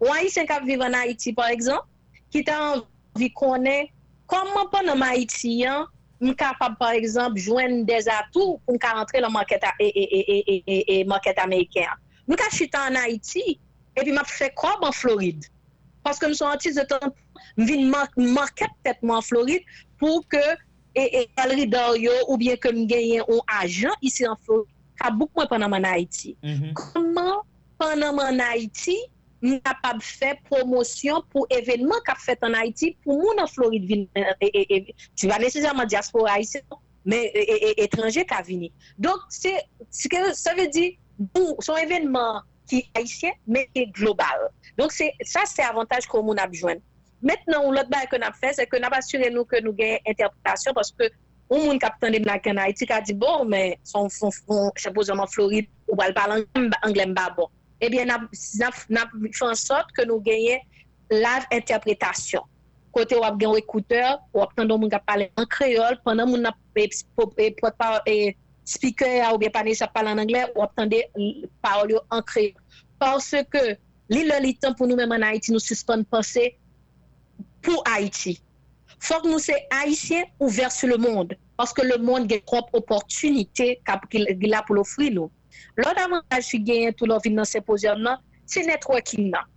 Ou Haïtiens qui vivent en Haïti, par exemple, qui t'a envie connaître comment pendant Haïti, hein, m capable, par exemple, joindre des atouts pour me rentrer dans le market, et, et, et, et, et, et market américain. M ka chita en Haïti, et puis m'a fait quoi en Floride? Que nous sommes artistes de temps, m vin mar- market moi en Floride que et, et galerie d'or yo, ou bien que m gagne un agent ici en Floride, qui a beaucoup moins pendant en Haïti. Mhm. Comment pendant en Haïti, m capable faire promotion pour événements qu'a fait en Haïti pour moun en Floride vin, et, et, et, tu vas nécessairement diaspora haïtienne, mais étranger qui vini. Donc que ça veut dire bon, son événement qui est haïtien mais qui global. Donc ça c'est avantage que moun a besoin. Maintenant, l'autre bail que nous fait, c'est que nous assuré nous que nous gagnons interprétation parce on moun kap tande black en Haïti qui a dit bon mais son son, son supposément Floride ou va parler anglais pas bon. Eh bien n'a n'a fait en sorte que nous gagnions la interprétation. Côté ou ap gen écouteur, ou tande moun kap parler en créole pendant moun ap et, et, et, speaker ou bien pas ça parle en anglais ou ap tande parole yo en créole. Parce que li le temps pour nous même en Haïti nous suspendre penser pour Haïti. Fok nou se haisyen ouver sou le moun. Paske le moun gen trop oportunite kap gila pou l'ofri nou. Lò davantaj fi genyen tout lò vin nan se pozyon nan, se networking nan.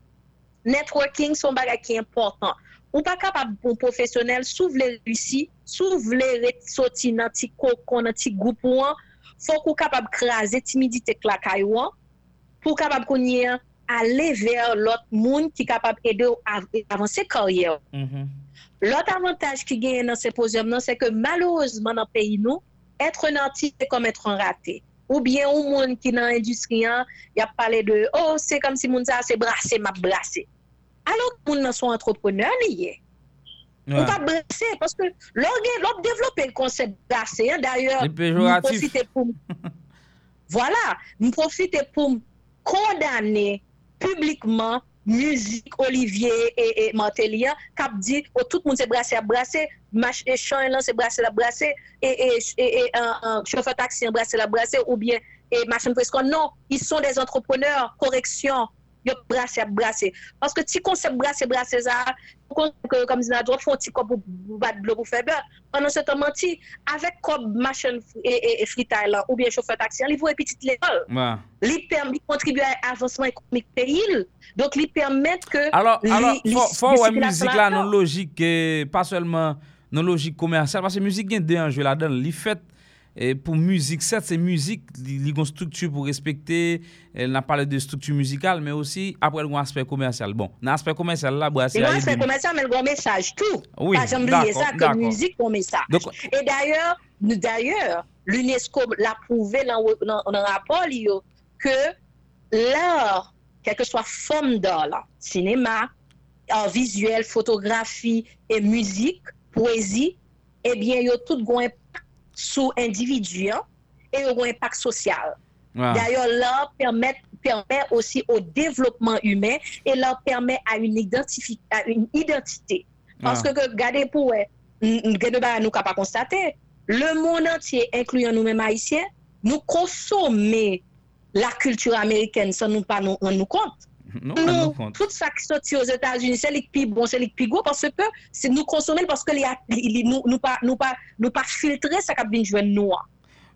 Networking son bagay ki important. Ou pa kapab pou profesyonel sou vle rewisi, sou vle soti nan ti kokon, nan ti goup wan, fok ou kapab kreaze timidite klakay wan, pou kapab konye ale ver lot moun ki kapab ede ou avanse karyer. Mm-hmm. Est. L'autre avantage qui gagne dans ces symposium c'est que malheureusement dans le pays nous, être un artiste c'est comme être un raté. Ou bien un monde qui dans l'industrie, hein, il a parlé de oh, c'est comme si moun ça c'est brassé, m'a brassé. Alors que nan son entrepreneur lié. On pas brasser parce que l'on développe le concept brassé hein, d'ailleurs. M'profiter pour voilà, me profiter pour condamner publiquement musique Olivier et, et Martelia cap dit oh, tout le monde s'est brassé à brasser. Mach et chant c'est brassé la brasser. Et et chauffeur taxi brassé la brasser. Ou bien et machin non ils sont des entrepreneurs. Correction yo brase ap brase. Paske ti konsep brase brase za, kon kom zina drop fon ti kop ou bat blok ou febe, anon se ton manti, avek kop machen e, e, e fritay la, ou bien chofer taksi, an li vou epitit le kol. Li perm, li kontribuye avansman ekonomik peril, donk li permette ke... Alors, fò wè müzik la non logik, eh, pas selman non logik komersyal, parce müzik gen de anjou la den, li fèt E pou müzik, cert se müzik li kon struktu pou respekte, nan pale de struktu muzikal, men osi apre l kon asper komersyal. Bon, nan asper komersyal la, bo asper... L kon asper komersyal men l kon mesaj tou. Oui, d'accord, d'accord. Pas jambouye sa ke müzik kon mesaj. Et d'ailleurs, d'ailleurs, l'UNESCO l'a prouvé nan rapport li yo, ke l'art, kelke swa fom d'art la, sinema, art visuel, fotografi, et müzik, poezi, ebyen eh yo tout gwen impact sous individu, hein, et yo gon impact social. Ouais. D'ailleurs, l'art permet, permet aussi au développement humain et l'art permet à une, identifi- à une identité. Parce que, gade ba nous pas constater, le monde entier, incluant nous-mêmes haïtiens, nous consommer la culture américaine sans nous pas nous rendre nous compte. Non, nou, tout sa ki soti yo Etats-Unis, se lik pi bon, se lik pi go, parce ke se nou konsome, parce ke nou pa filtre sa kap bin jwen nou a.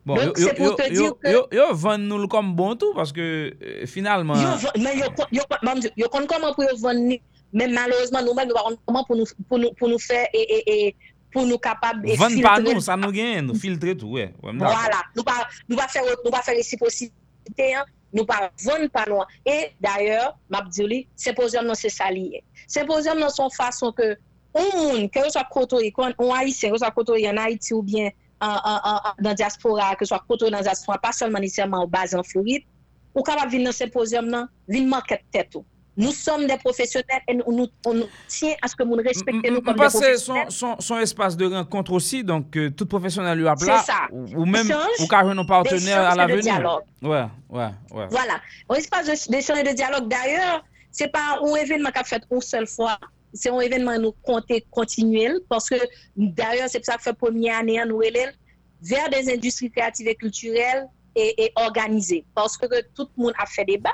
Bon, Donc, yo, yo, yo, bon que... Euh, yo ven nou l kom bon tou, parce ke euh, finalman... Yo kon koman pou yo ven ni, men malouzman nou men nou kon koman pou nou fè e... pou nou kapab e filtre. Vande pa nou, sa nou gen, nou filtre tou, we. Voilà, nou pa fè reciprocité, an, nou pa von pa nou. E d'ayor, Mabdiouli, symposium nan se saliye. Symposium nan son fason ke ou moun, ke ou sa koto ikon, ou Haitien, ou sa koto yon Haiti ou bien an, an, an, nan diaspora, ke ou sa koto nan diaspora, pa solman nisèman ou bazan Floride, ou kapap vin nan symposium nan, vin man ket tèt ou. Nous sommes des professionnels et nous, nous- on nous tient à ce que nous respectons nous comme des professionnels. son, son, son espace de rencontre aussi, donc euh, tout professionnel lui a plat, C'est ça. ou, ou même ou carrément un partenaire à l'avenir. dialogue. Ouais, ouais, ouais. Voilà. Un espace de- d'échange et de dialogue. D'ailleurs, c'est pas un événement qu'a fait une seule fois. C'est un événement nous compter continuel parce que d'ailleurs, c'est pour ça que fait première année nous élèves vers des industries créatives et culturelles et, et organisées. Parce que tout le monde a fait débat.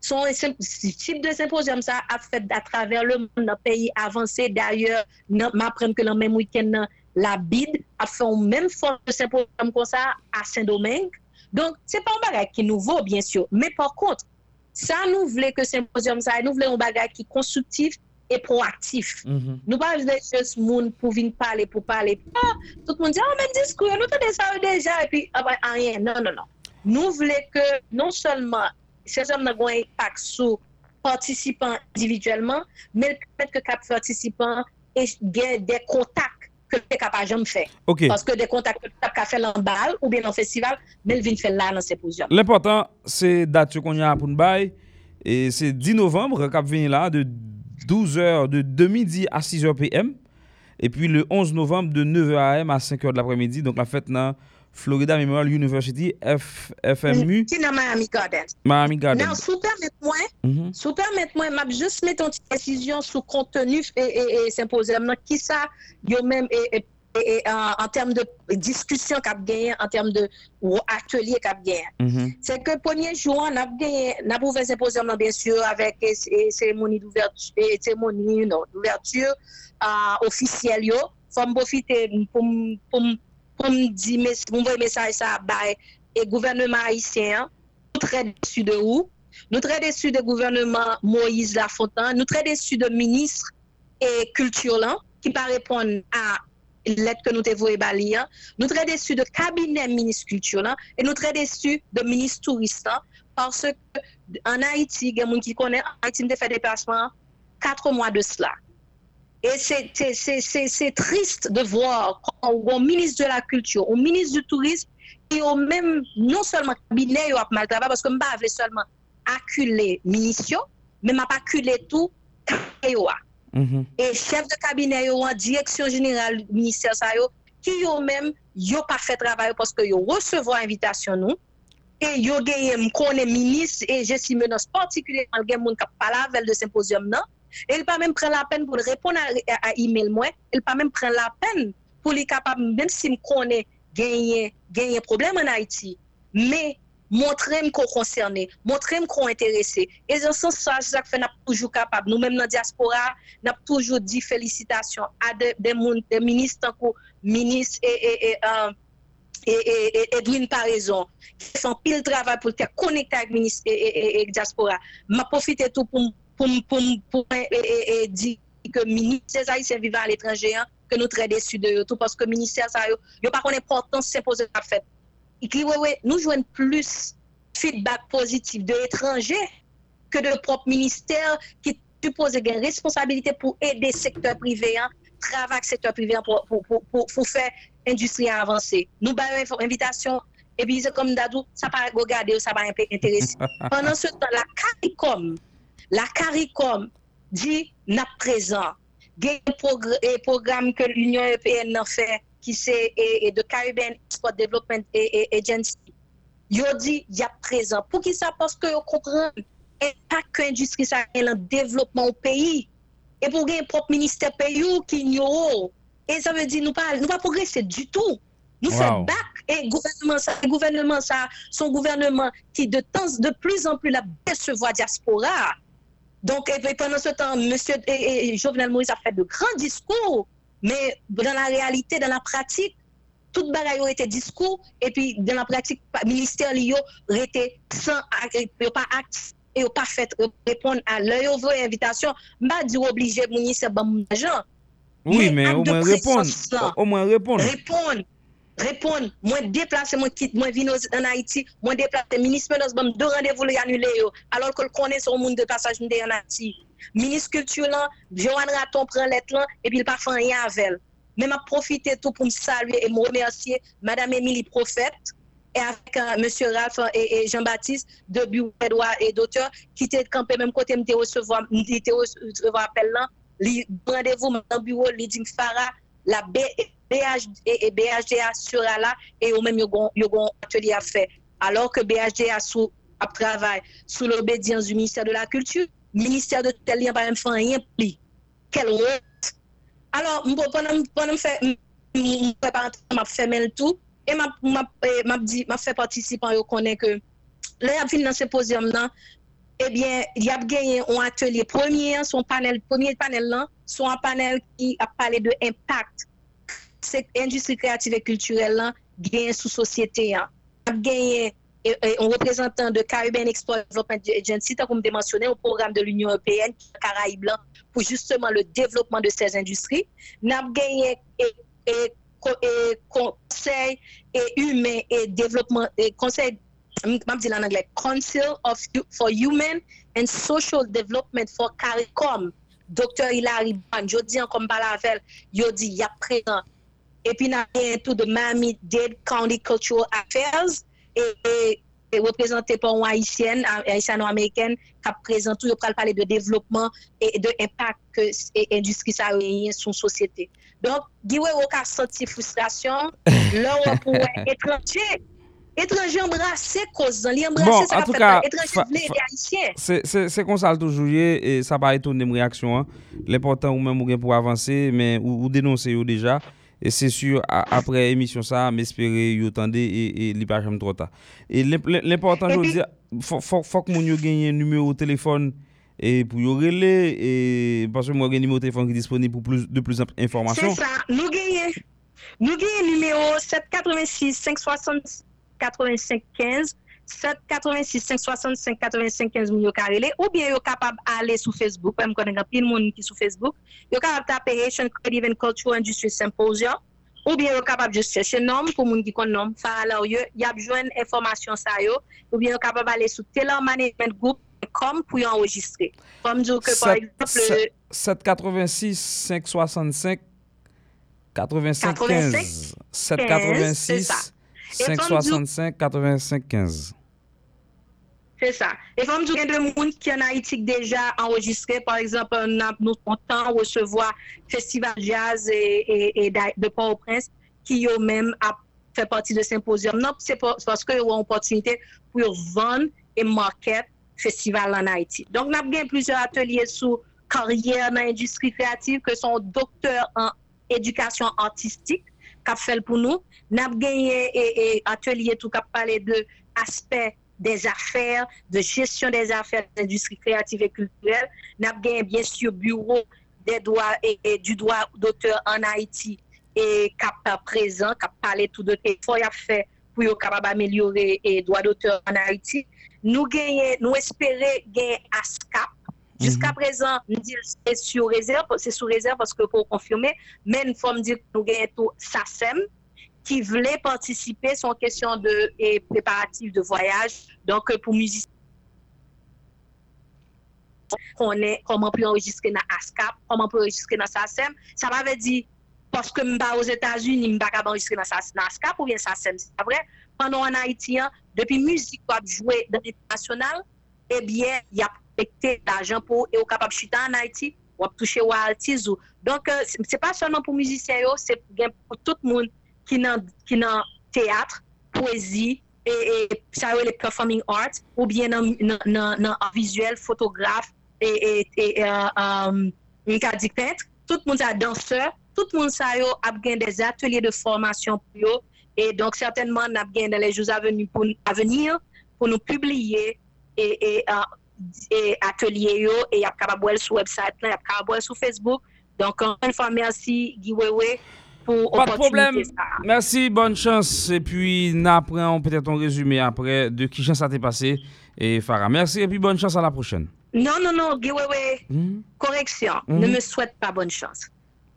ce type de symposium ça a fait à travers le monde, dans pays avancé. D'ailleurs, m'apprendre que le même week-end, la BID a fait un même forme de symposium comme ça à Saint-Domingue. Donc, c'est pas un bagage qui nouveau, bien sûr. Mais par contre, ça nous voulait que symposium ça, nous voulons un bagage qui est constructif et proactif. Nous pas juste monde pour venir parler, pour parler. Ah, tout le monde dit, oh, même discours, nous tenons ça déjà, et puis, ah, ben, rien. Non, non, non. Nous voulons que non seulement se zom nan gwen ipak sou participant individuellement, men pèmèt ke kap participant gen de kontak ke te kap a jom fè. Okay. Paske de kontak ke tap ka fè lan bal ou bien nan festival, men vin fè lan nan se pouzyon. L'important, se dat yo kon yon apoun bay, e se 10 novembre kap vini la de 12h, de 2 midi a 6h pm, e pi le 11 novembre de 9h am a 5h de l'apremidi, donk la fèt nan Florida Memorial University, F, FMU, Qui dans Miami Gardens. Miami Garden. Non, sous permettez-moi, Mhm. sous permettez-moi, m'a juste mettre une petite précision sur contenu et, et, et symposium. nan, Qui ça, yo même, et, et, et, et, en, en termes de discussion qu'a gagné, en termes de ou atelier qu'a gagné. Mhm. C'est que premier jour, on a gagné, on a ouvert symposium, nan, bien sûr, avec eh, eh, cérémonie d'ouverture, cérémonie, non, d'ouverture euh, officielle, yo. Faut me profiter pour, m- pour me dire, mes- pour envoyer message ça, bah, et gouvernement haïtien, hein. nous très déçus de vous. Nous très déçus de gouvernement Moïse Lafontaine. Nous très déçus de ministre et culture là, qui pas répondre à lettre que nous t'avons envoyée Bali, hein. Nous très déçus de cabinet ministre culture et nous très déçus de ministre touriste parce que en Haïti, il y a des gens qui connaissent, en Haïti, nous fait des déplacements quatre mois de cela. Et c'est- triste de voir un ministre de la culture, un ministre du tourisme, qui ont même, non seulement cabinet, ap mal travail, parce que je ne seulement acculer ministre, mais je pas acculer tout cabinet yo a. Et chef de cabinet en direction générale du ministère qui yo même yo pas fait travail parce que yo recevoir invitation nous et yo gagné m connaît ministre et j'estime dans particulièrement gen moun k'ap parler avec de symposium nan il pas même prendre la peine pour répondre à, à email moi il pas même prendre la peine pour les capable même si me connaît gagner gagner problème en Haïti mais montrer qu'on concerné, montrer qu'on intéressé. Et dans ce sens, ça, fait n'a toujours capable. Nous-mêmes dans la diaspora, n'a toujours dit félicitations à des, des ministres, ministre et, et, et, euh, et, et, et Edwin par raison, qui font pile travail pour te connecter avec et diaspora. M'a profité tout pour, pour, pour, pour, et, et, et dire que le ministère des Haïtiens vivant à l'étranger, hein, que nous très déçus de tout parce que le ministère, ça, yo pas qu'on importance s'imposer la fête. nous jouons plus feedback positif de l'étranger que de propre ministère qui suppose une responsabilité pour aider le secteur privé, hein, travailler le secteur privé pour, pour, pour, pour, faire l'industrie avancer. Nous avons une invitation et puis comme Dadou, ça pas regarder, ça pas intéresser. Pendant ce temps, la CARICOM, la CARICOM dit n'a présent. Il y a un programme que l'Union européenne a fait qui c'est de Caribbean Export Development Agency. Il dit il y a présent. Pour qui ça? Parce que comprenez pas que l'industrie ça est le développement au pays. Et pour un propre ministère pays qui ignore. Et ça veut dire nous pas nous pas progresser du tout. Nous wow. faisons back et gouvernement ça, gouvernement ça, son gouvernement qui de temps de plus en plus la décevoir diaspora. Donc et pendant ce temps, Monsieur et, Jovenel Moïse a fait de grands discours, mais dans la réalité, dans la pratique, toute bagaille aurait été discours et puis dans la pratique, le ministère été sans pas acte et pas fait répondre à leur invitation, m'a dit obligé bon argent. Oui, mais, mais au moins répondre. Au moins répondre. Répondre. Répondre, moi déplacer, moi quitte, moi venir en Haïti, moi déplacer, ministre Menos, bon, deux rendez-vous les annuler, alors que le connaît son monde de passage en Haïti. Ministre culture là, Johan Raton prend lettre là, et puis il pas fait rien avec elle. Mais m'a profité tout pour me saluer et me remercier Madame Émilie Prophète, et avec euh, Monsieur Ralph et, Jean-Baptiste de bureau Edouard et d'auteurs qui étaient campés même côté me recevoir me recevoir appel là rendez-vous dans bureau Lidim Farah la BH et BHDA sera là et au même yon un atelier à faire. Alors que BHDA sous à travail sous l'obédience du ministère de la culture ministère de tel lien même fait rien pli quelle honte alors pendant faire m'a fait le tout et m'a fait participant yo connaît que a fini dans ce symposium là eh y a gagné un atelier premier son panel premier panel là son panel qui a parlé de impact industrie créative et culturelle là gagne sous société a gagné un représentant de Caribbean Export Development Agency, comme mentionné, au programme de l'Union européenne, Caraïbes, pour justement le développement de ces industries. Nous avons gagné conseil et développement, et conseil, je en anglais, Council of, for Human and Social Development for CARICOM. Dr. Hilary Ban, je dis encore par la veille, je dis, il epi nan gen tout de Miami Dade County Cultural Affairs e, e, e reprezentè pou an Haitien, Haitiano-Ameriken kap prezentou yo pral pale de devlopman e de impak ke e industri sa reyen sou sosyete. Donk, giwe wou ka soti frustrasyon, lor wou pou wè etranje, etranje embrase kozan, li embrase bon, sa kap pale, etranje vle de Haitien. Se konsal toujouye, e sa pa etounem reaksyon, l'important ou men mou gen pou avanse, men ou denonse yo deja, E se sur apre emisyon sa, m espere yo tande e li pa jam trota. E l'important yo di, fok moun yo genye numero telefon e pou yo rele, e paswe mwen genye numero telefon ki disponi pou plus, de plus informasyon. Se sa, nou genye, nou genye numero 786-560-8515 786 565 85 15 moun yo karele ou bien yo kapab ale sou Facebook pwem konen apil moun ki sou Facebook yo kapab tape Haitian Creative and Cultural Industry Symposium ou bien yo kapab just chèche nom pou moun ki kon nom. Fa ala ou yo yap jwen informasyon sa yo ou bien yo kapab ale sou Taylor Management Group kom pou yo enregistre pwem djou ke par exemple 786 565 85 15 786 565 85 15 C'est ça. Et comme y a des gens qui en Haïti déjà enregistré, par exemple, nous comptons recevoir Festival Jazz et, et, de Port-au-Prince qui eux-mêmes fait partie de symposium. Non, c'est parce qu'ils ont une opportunité pour vendre et market festival en Haïti. Donc, nous avons plusieurs ateliers sur carrière dans l'industrie créative que sont docteurs en éducation artistique qui a fait pour nous. Nous avons gagné un atelier tout parlé de aspects des affaires, de gestion des affaires de l'industrie créative et culturelle. Nous avons gagné bien sûr bureau des droits et, du droit d'auteur en Haïti et qui présent, qui a parlé tout de qu'il faut faire pour capable améliorer les droits d'auteur en Haïti. Nous gagnons, nous espérons gagner ASCAP. Jusqu'à mhm. présent, nous disons c'est sous réserve, c'est sous réserve parce que pour confirmer, mais nous faut dire que nous gagnons tout SACEM, qui voulaient participer. Une question de et préparatifs de voyage. Donc, pour musiciens, on comment peut enregistrer dans ASCAP, comment peut enregistrer dans SACEM. Ça m'avait dit, parce que je suis aux États-Unis, je ne pas enregistrer dans ASCAP ou bien SACEM. C'est vrai, pendant en Haïti, hein, depuis musique qu'on joué dans l'international, eh bien, il y a affecté l'argent pour et capable de chuter en Haïti, ou toucher royalties. ou- Donc, euh, c'est c'est pas seulement pour musiciens, yo, c'est pour tout le monde qui dans qui dans théâtre, poésie et, et ça y est, les performing arts ou bien dans art visuel, et, et, et euh, euh, une carte dit peintre. Tout le monde est danseur, tout le monde ça yo a bien des ateliers de formation pour yo. et donc certainement n'a bien dans les jours à venir pour nous publier et, et, euh, et atelier yo et y a capable de sur website là, y a capable sur Facebook. Donc encore une fois merci Guy Wewe pour Pas de problème. ça. Merci, bonne chance. Et puis, nous apprenons peut-être un résumé après de qui ça t'est passé. Et Farah, merci et puis bonne chance à la prochaine. Non, non, non, Guy Wewe, correction, Mhm. ne me souhaite pas bonne chance.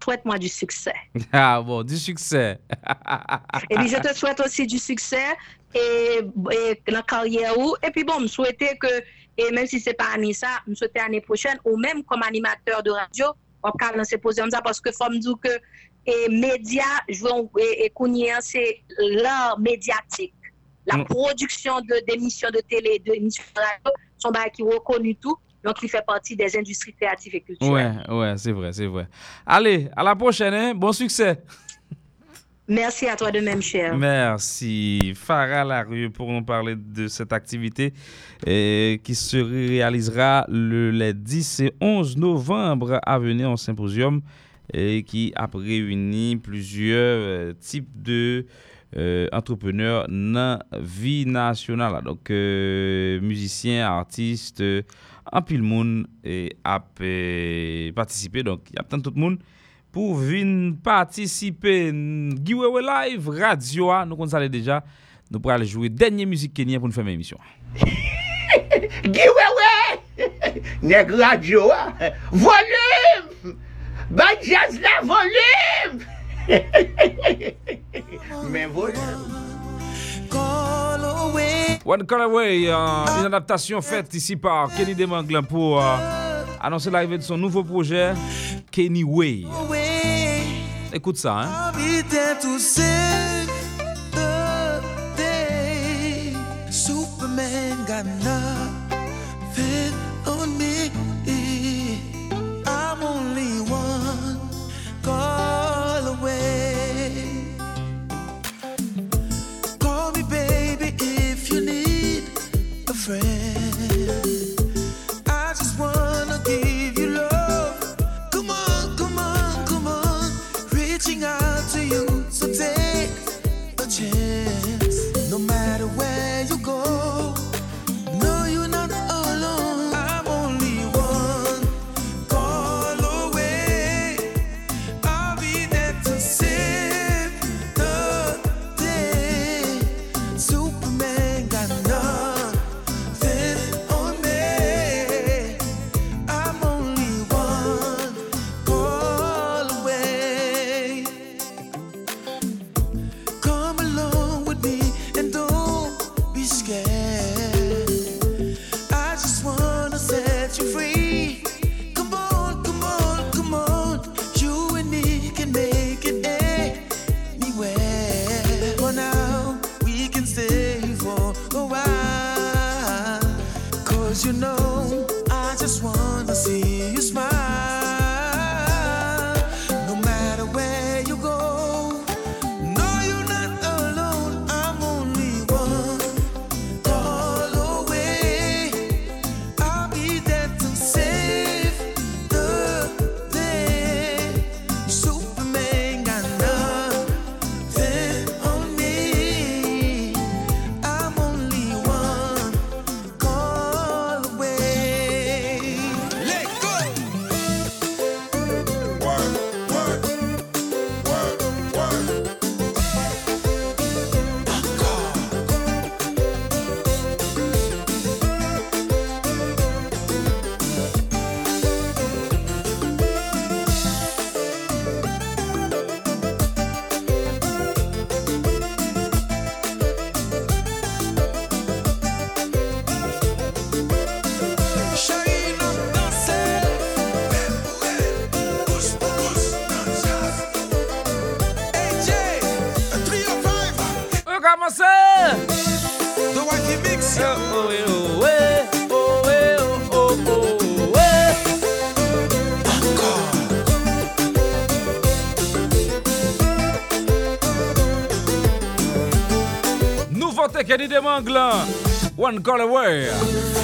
Souhaite-moi du succès. Ah bon, du succès. Et puis, je te souhaite aussi du succès et, et la carrière. ou- Et puis, bon, me souhaiter que, et même si c'est pas année ça, me souhaiter l'année prochaine, ou même comme animateur de radio, on peut lancer poser comme ça parce que faut me dire que et médias, et, c'est l'art médiatique. La Mm. production de- d'émissions de, télé, d'émissions de radio, sont qui reconnus tout. Donc, il fait partie des industries créatives et culturelles. Ouais, ouais, c'est vrai, c'est vrai. Allez, à la prochaine, hein? Bon succès. Merci à toi de même, cher. Merci. Farah Larue pour nous parler de cette activité qui se réalisera le, les 10 et 11 novembre à venir en symposium et qui a réuni plusieurs euh, types de euh, entrepreneurs dans la vie nationale. Donc, euh, musiciens, artistes, en pile monde et a participé. Donc, il y a tant tout le monde pour venir participer. Giveaway Live Radio, nous on savait déjà. Nous pourrons aller jouer dernière musique Kenya pour nous faire l'émission. Giwewe! Nèg radio, ah. volume! Ba jazz la volume! Mais volume. One Call Away, euh, une adaptation faite ici par Kenny Demanglin pour euh, annoncer l'arrivée de son nouveau projet, Kenny Way. Écoute ça, hein. I'll be there to save the day. Superman Nouveauté Kenny de Manglan. One call away.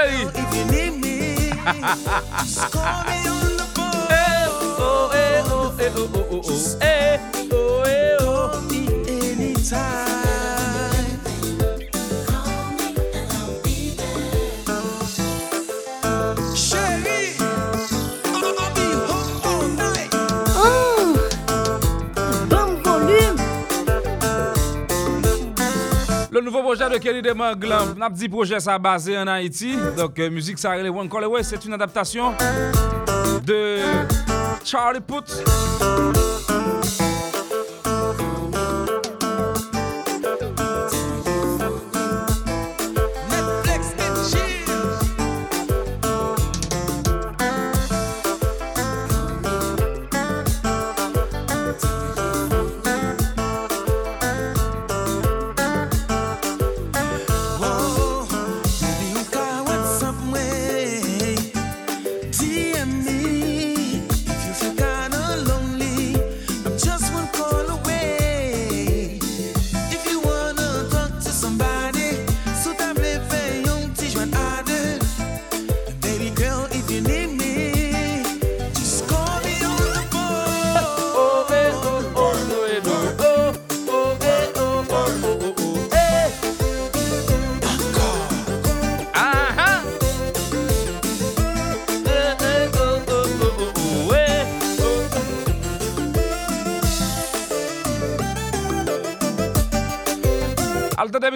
Bon. If you need me, just call me on the phone. Oh, eh, oh, eh, oh, oh, oh, oh. Eh, oh, eh, oh. Anytime. Le nouveau projet de Kenny de Manglan, n'a dit projet ça basé en Haïti. Donc euh, musique ça les One Call Away, c'est une adaptation de Charlie Puth.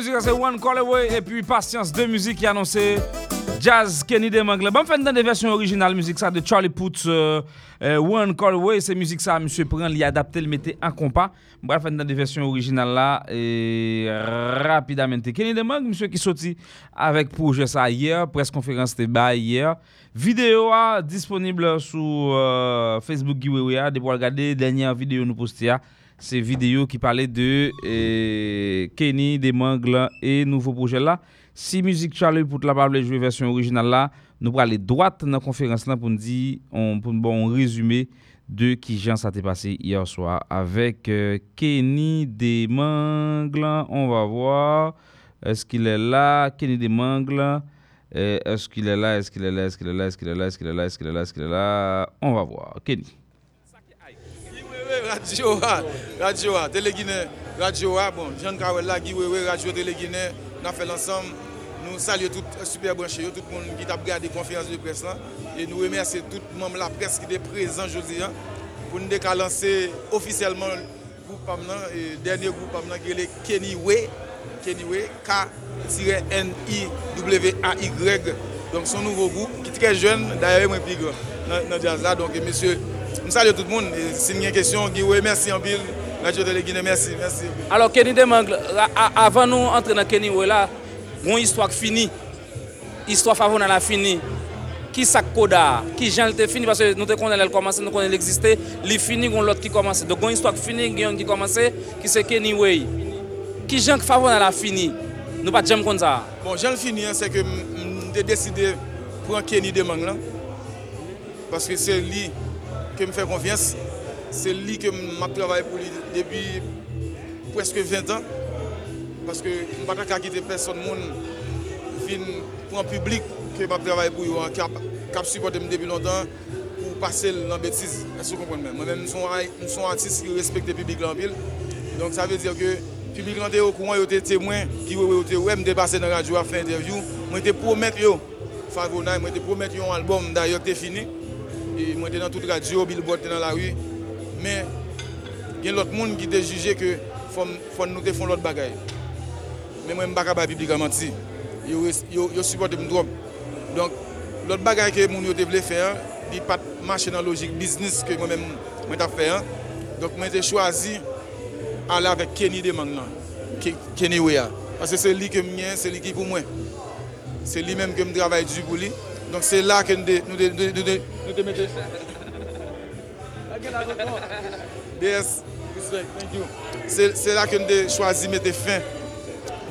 Musique, c'est One Call Away et puis Patience de musique qui a annoncé Jazz Kenny de Mangle. Bon, fait dans des versions originales musique ça de Charlie Puth euh, euh, One Call Away, c'est musique ça monsieur prend l'y adapter le mettait en compas. Bref, fait dans des versions originales là et rapidement Kenny de Mangle monsieur qui sorti avec projet ça hier, presse conférence de bas hier. Vidéo disponible sur euh, Facebook giveaway de pour regarder dernière vidéo nous posté a. C'est vidéo qui parlait de euh, Kenny, des Mangles et nouveau projet là. Si musique Charlie pour la parler jouer version originale là, nous prenons les droites dans la conférence là pour nous dire on pour bon résumé de qui Jean ça passé hier soir avec euh, Kenny des Mangles. On va voir est-ce qu'il est là? Kenny des Mangles. Euh, est-ce qu'il est là Est-ce qu'il est là? Est-ce qu'il est là? Est-ce qu'il est là? Est-ce qu'il est là? Est-ce qu'il est là? Est-ce qu'il est là? On va voir. Kenny. Radio A, Radio A, Télé Guinée, Radio A, bon, Jean Kawel là, Guy Wewe, Radio Télé Guinée, nous avons fait l'ensemble. Nous saluons tout le super branché, tout le monde qui a regardé la conférence de presse là. Et nous remercions tout le monde de la presse qui est présent aujourd'hui hein, pour nous lancer officiellement le dernier groupe Pamnan qui est le Kenny Way, Kenny Way, K-N-I-W-A-Y. Donc son nouveau groupe qui est très jeune, d'ailleurs moi plus grand dans dans jazz là. Donc monsieur, Msa de tout moun, si mwen kesyon, Giwe, mersi anpil, Radio Tele Guinée, mersi, mersi. Alors, Kenny Demangle, avan nou entre nan Kenny wè la, bon histwa k fini, histwa favon nan la fini, ki sak koda, ki jan lte fini, parce nou te konen lèl komanse, nou konen l'eksiste, li fini goun lot ki komanse. Dok goun histwa ki fini, goun ki komanse, ki se Kenny wè. Ki jan k favon nan la fini, nou pa djem kon sa. Bon, jan l fini, se ke m de deside pran Kenny Demangle, parce ke se li... que me fait confiance. C'est lui que m'a travaillé pour lui depuis presque 20 ans. Parce que je ne peux pas quitter personne monde pour un public que m'a travaillé pour lui, qui a, supporté depuis longtemps pour passer dans la bêtise. Est-ce que vous comprenez? Moi-même, je suis un- je artiste qui respecte le public en pile. Donc ça veut dire que le public était au courant, était témoin, qui était me dépassé dans la radio à faire interview. J'étais promettre yo, Favona, moi, j'étais promettre un album d'ailleurs qui est fini. Et moi, j'étais dans toute radio, Billboard était dans la rue. Men, gen lot moun ki te juje ke fon nou te fon lot bagay. Men mwen baka ba publika manti. Yo, yo, yo supporte m drop. Donk, lot bagay ke moun yo te vle fè an, di pat mache nan mwen mwen mwen an. Donk mwen te chwazi ala vek Kenny nan. Kenny Wea. Ase se li ke mwen, se li ki mwen. Li. Donc c'est là que nous nous mettons. Yes, c'est là que nous choisi de mettre fin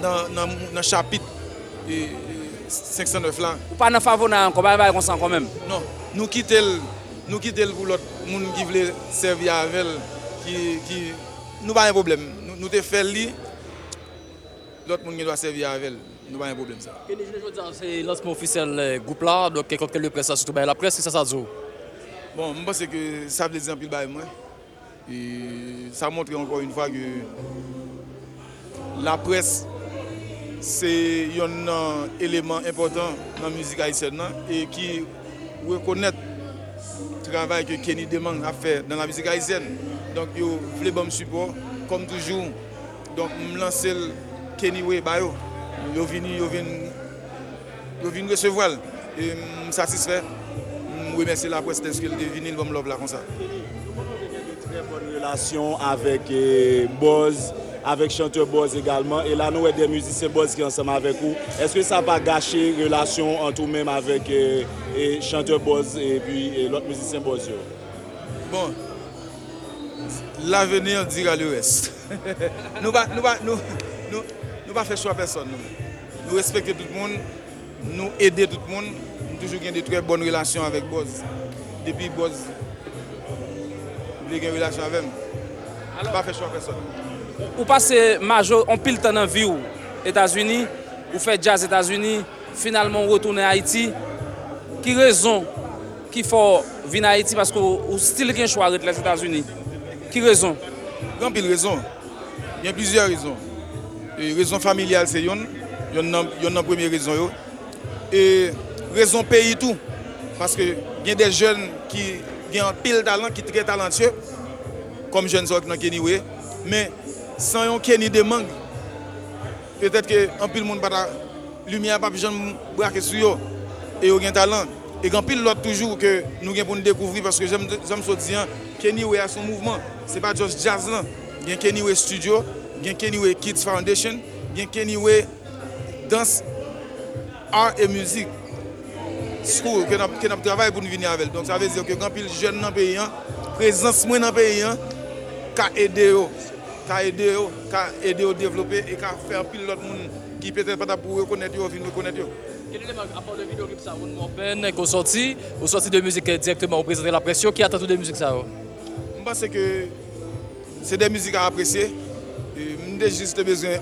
dans le chapitre 509 là. Ou pas dans faveur nan encore, pas consent quand même. Non, nous quittons nous quittons pour l'autre monde qui voulait servir avec qui qui nous pas un problème. Nous, nous te fait l'autre monde qui doit servir avec elle. Yon problem sa. Keni jene jwè diyan, se lansman ofisyen goup la, do ke kote ke le presa, soutou ba yon la pres, se sa sa dzo? Bon, mwen pa se ke sa vle diyan pil ba yon mwen. E sa montre ankon yon fwa ke la pres se yon nan eleman important nan müzik Haitien nan e ki rekonet travay ke Kenny Demang a fe nan la müzik Haitien. Donk yo vle bom support, kom toujou. Donk m lansel Kenny Wey bayo. yo vini, yo vini, yo vini resevwal. E m mm, satisfè, m mm, wèmèsi la pweste eske l devini l bom lob la kon sa. Nou kon kon genye de tre bon relasyon avèk eh, Boz, avèk chanteur Boz egalman, e la nou wè de müzisyen Boz ki ansèm avèk ou, eske sa pa gache relasyon an tou mèm avèk eh, eh, chanteur Boz e pi lot müzisyen Boz yo? Bon, l'avenir dira le reste. nou ba, nou ba, nou, nou, nou pa fè chwa person nou. Nou respekte tout moun, nou ede tout moun, nou toujou gen de trè bon relasyon avèk Boz. Depi Boz, nou gen relasyon avèm. Nou pa fè chwa person nou. Ou pase majo, on pil tan nan vi ou Etasuni, ou fè jazz Etasuni, finalman ou retoune Haiti. Ki rezon ki fò vin Haiti paske ou stil gen chwa ret les Etasuni? Ki rezon? Gan pil rezon. Gen plizye rezon. Rezon familial se yon, yon nan premye rezon yo. E rezon peyi tou. Paske gen de jen ki gen pil talant ki tre talentye, kom jen sok nan Kenny Wey, men san yon Kenny Demang, petet ke an pil moun bata lumiye pa pi jen brake sou yo, e yo gen talant, e gen pil lot toujou ke nou gen pou nou dekouvri, paske jen msou diyan, Kenny Wey a son mouvment, se pa just jazz lan, gen Kenny Wey Studio, gen Kennywe Kids Foundation, gen Kennywe Dans, Art et Musique School ke nap travay pou nou vini avel. Donk sa vezi yo ke gampil jen nan peyi an, prezans mwen nan peyi an, ka ede yo, ka ede yo, ka ede yo devlope, e ka fer apil lot moun ki peten pata pou rekonet yo, vin rekonet yo. Kene deman, apon de video klip sa, ou nou pen, kon sorti, ou sorti de müzik euh, direktman, ou prezente la presyon, ki atan tou de müzik sa yo? Mba se ke, se de müzik a apresye, mde jiste bezwen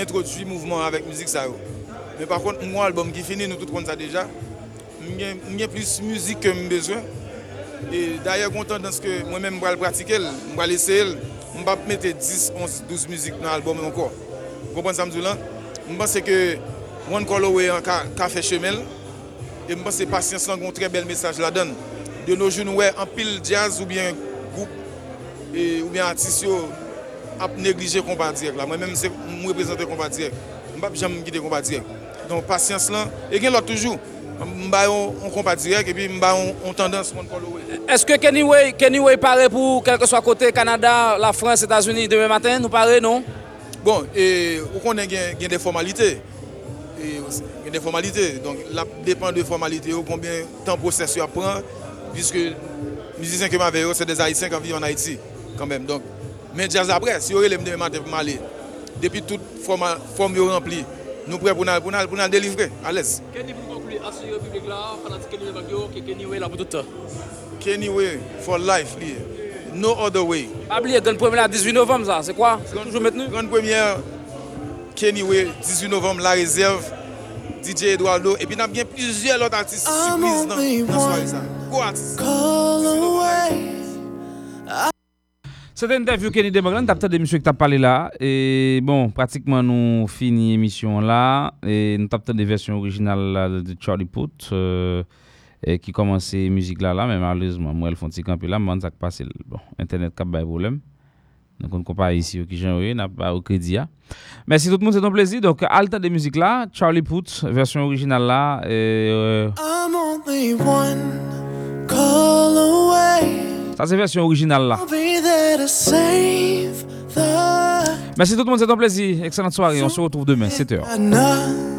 introdui mouvment avèk müzik sa yo. Men par kont, mwen albom ki fini, nou tout kont sa deja, Mwen gen plus müzik ke mwen bezwen E daye kontan dans mwen men mwen pratike el Mwen mwen lese el Mwen pa mette 10, 11, 12 müzik nan albom mwen anko Kompon samdou lan Mwen pense ke One Color Way an ka fe chemel E mwen pense pasyans lan kon tre bel mesaj la den De nou joun wè an pil jazz ou bien goup Ou bien artisyo ap neglije kompa direk la. Mwen menm se mwen reprezenten kompa direk. Mwen Mbap jam mgide kompa direk. Don pasyans lan, e gen lot toujou. Mba yon kompa direk, e pi mba yon tendans moun kolo we. Eske Kenny Way pare pou kelke swa kote Kanada, la Frans, Etats-Unis, deme matin, nou pare non? Bon, e ou konen gen, gen de formalite. E, gen de formalite. Don la depan de formalite yo, konbien tan prosesyo ap pran, piske mizisyen keman veyo, se de Haitien kan vi yon Haiti, kanbem. Donk, Men jaz apre, si yo re lem demen mante pou male, depi tout form yo rempli, nou pre pou nan delivre, alez. Keni pou konkli asye yo publik la, fanatik keni le bagyo, ke keni we la pou touta? Keni we, for life li, no other way. Abli, gen premye la 18 novem za, se kwa? Se toujou metenu? Gen premye, keni we, 18 novem la rezerv, DJ Eduardo, epi nan gen plizye lot artist surprise nan soye za. Go artist! Sete interview Kenny Demaglan, tapte de misyo ki tap pale la. E bon, pratikman nou fini emisyon la. E nou tapte de versyon orijinal de Charlie Puth. et qui commence musique là là mais malheureusement moi elles font petit camp là moi ça passe bon internet cap bail problème donc on compare ici qui j'en n'a pas au crédit merci tout le monde c'est un plaisir donc alta de musique là Charlie Puth version originale là et euh, I'm only one call. Ça c'est version originale là merci tout le monde c'est un plaisir excellente soirée on se retrouve demain 7h night.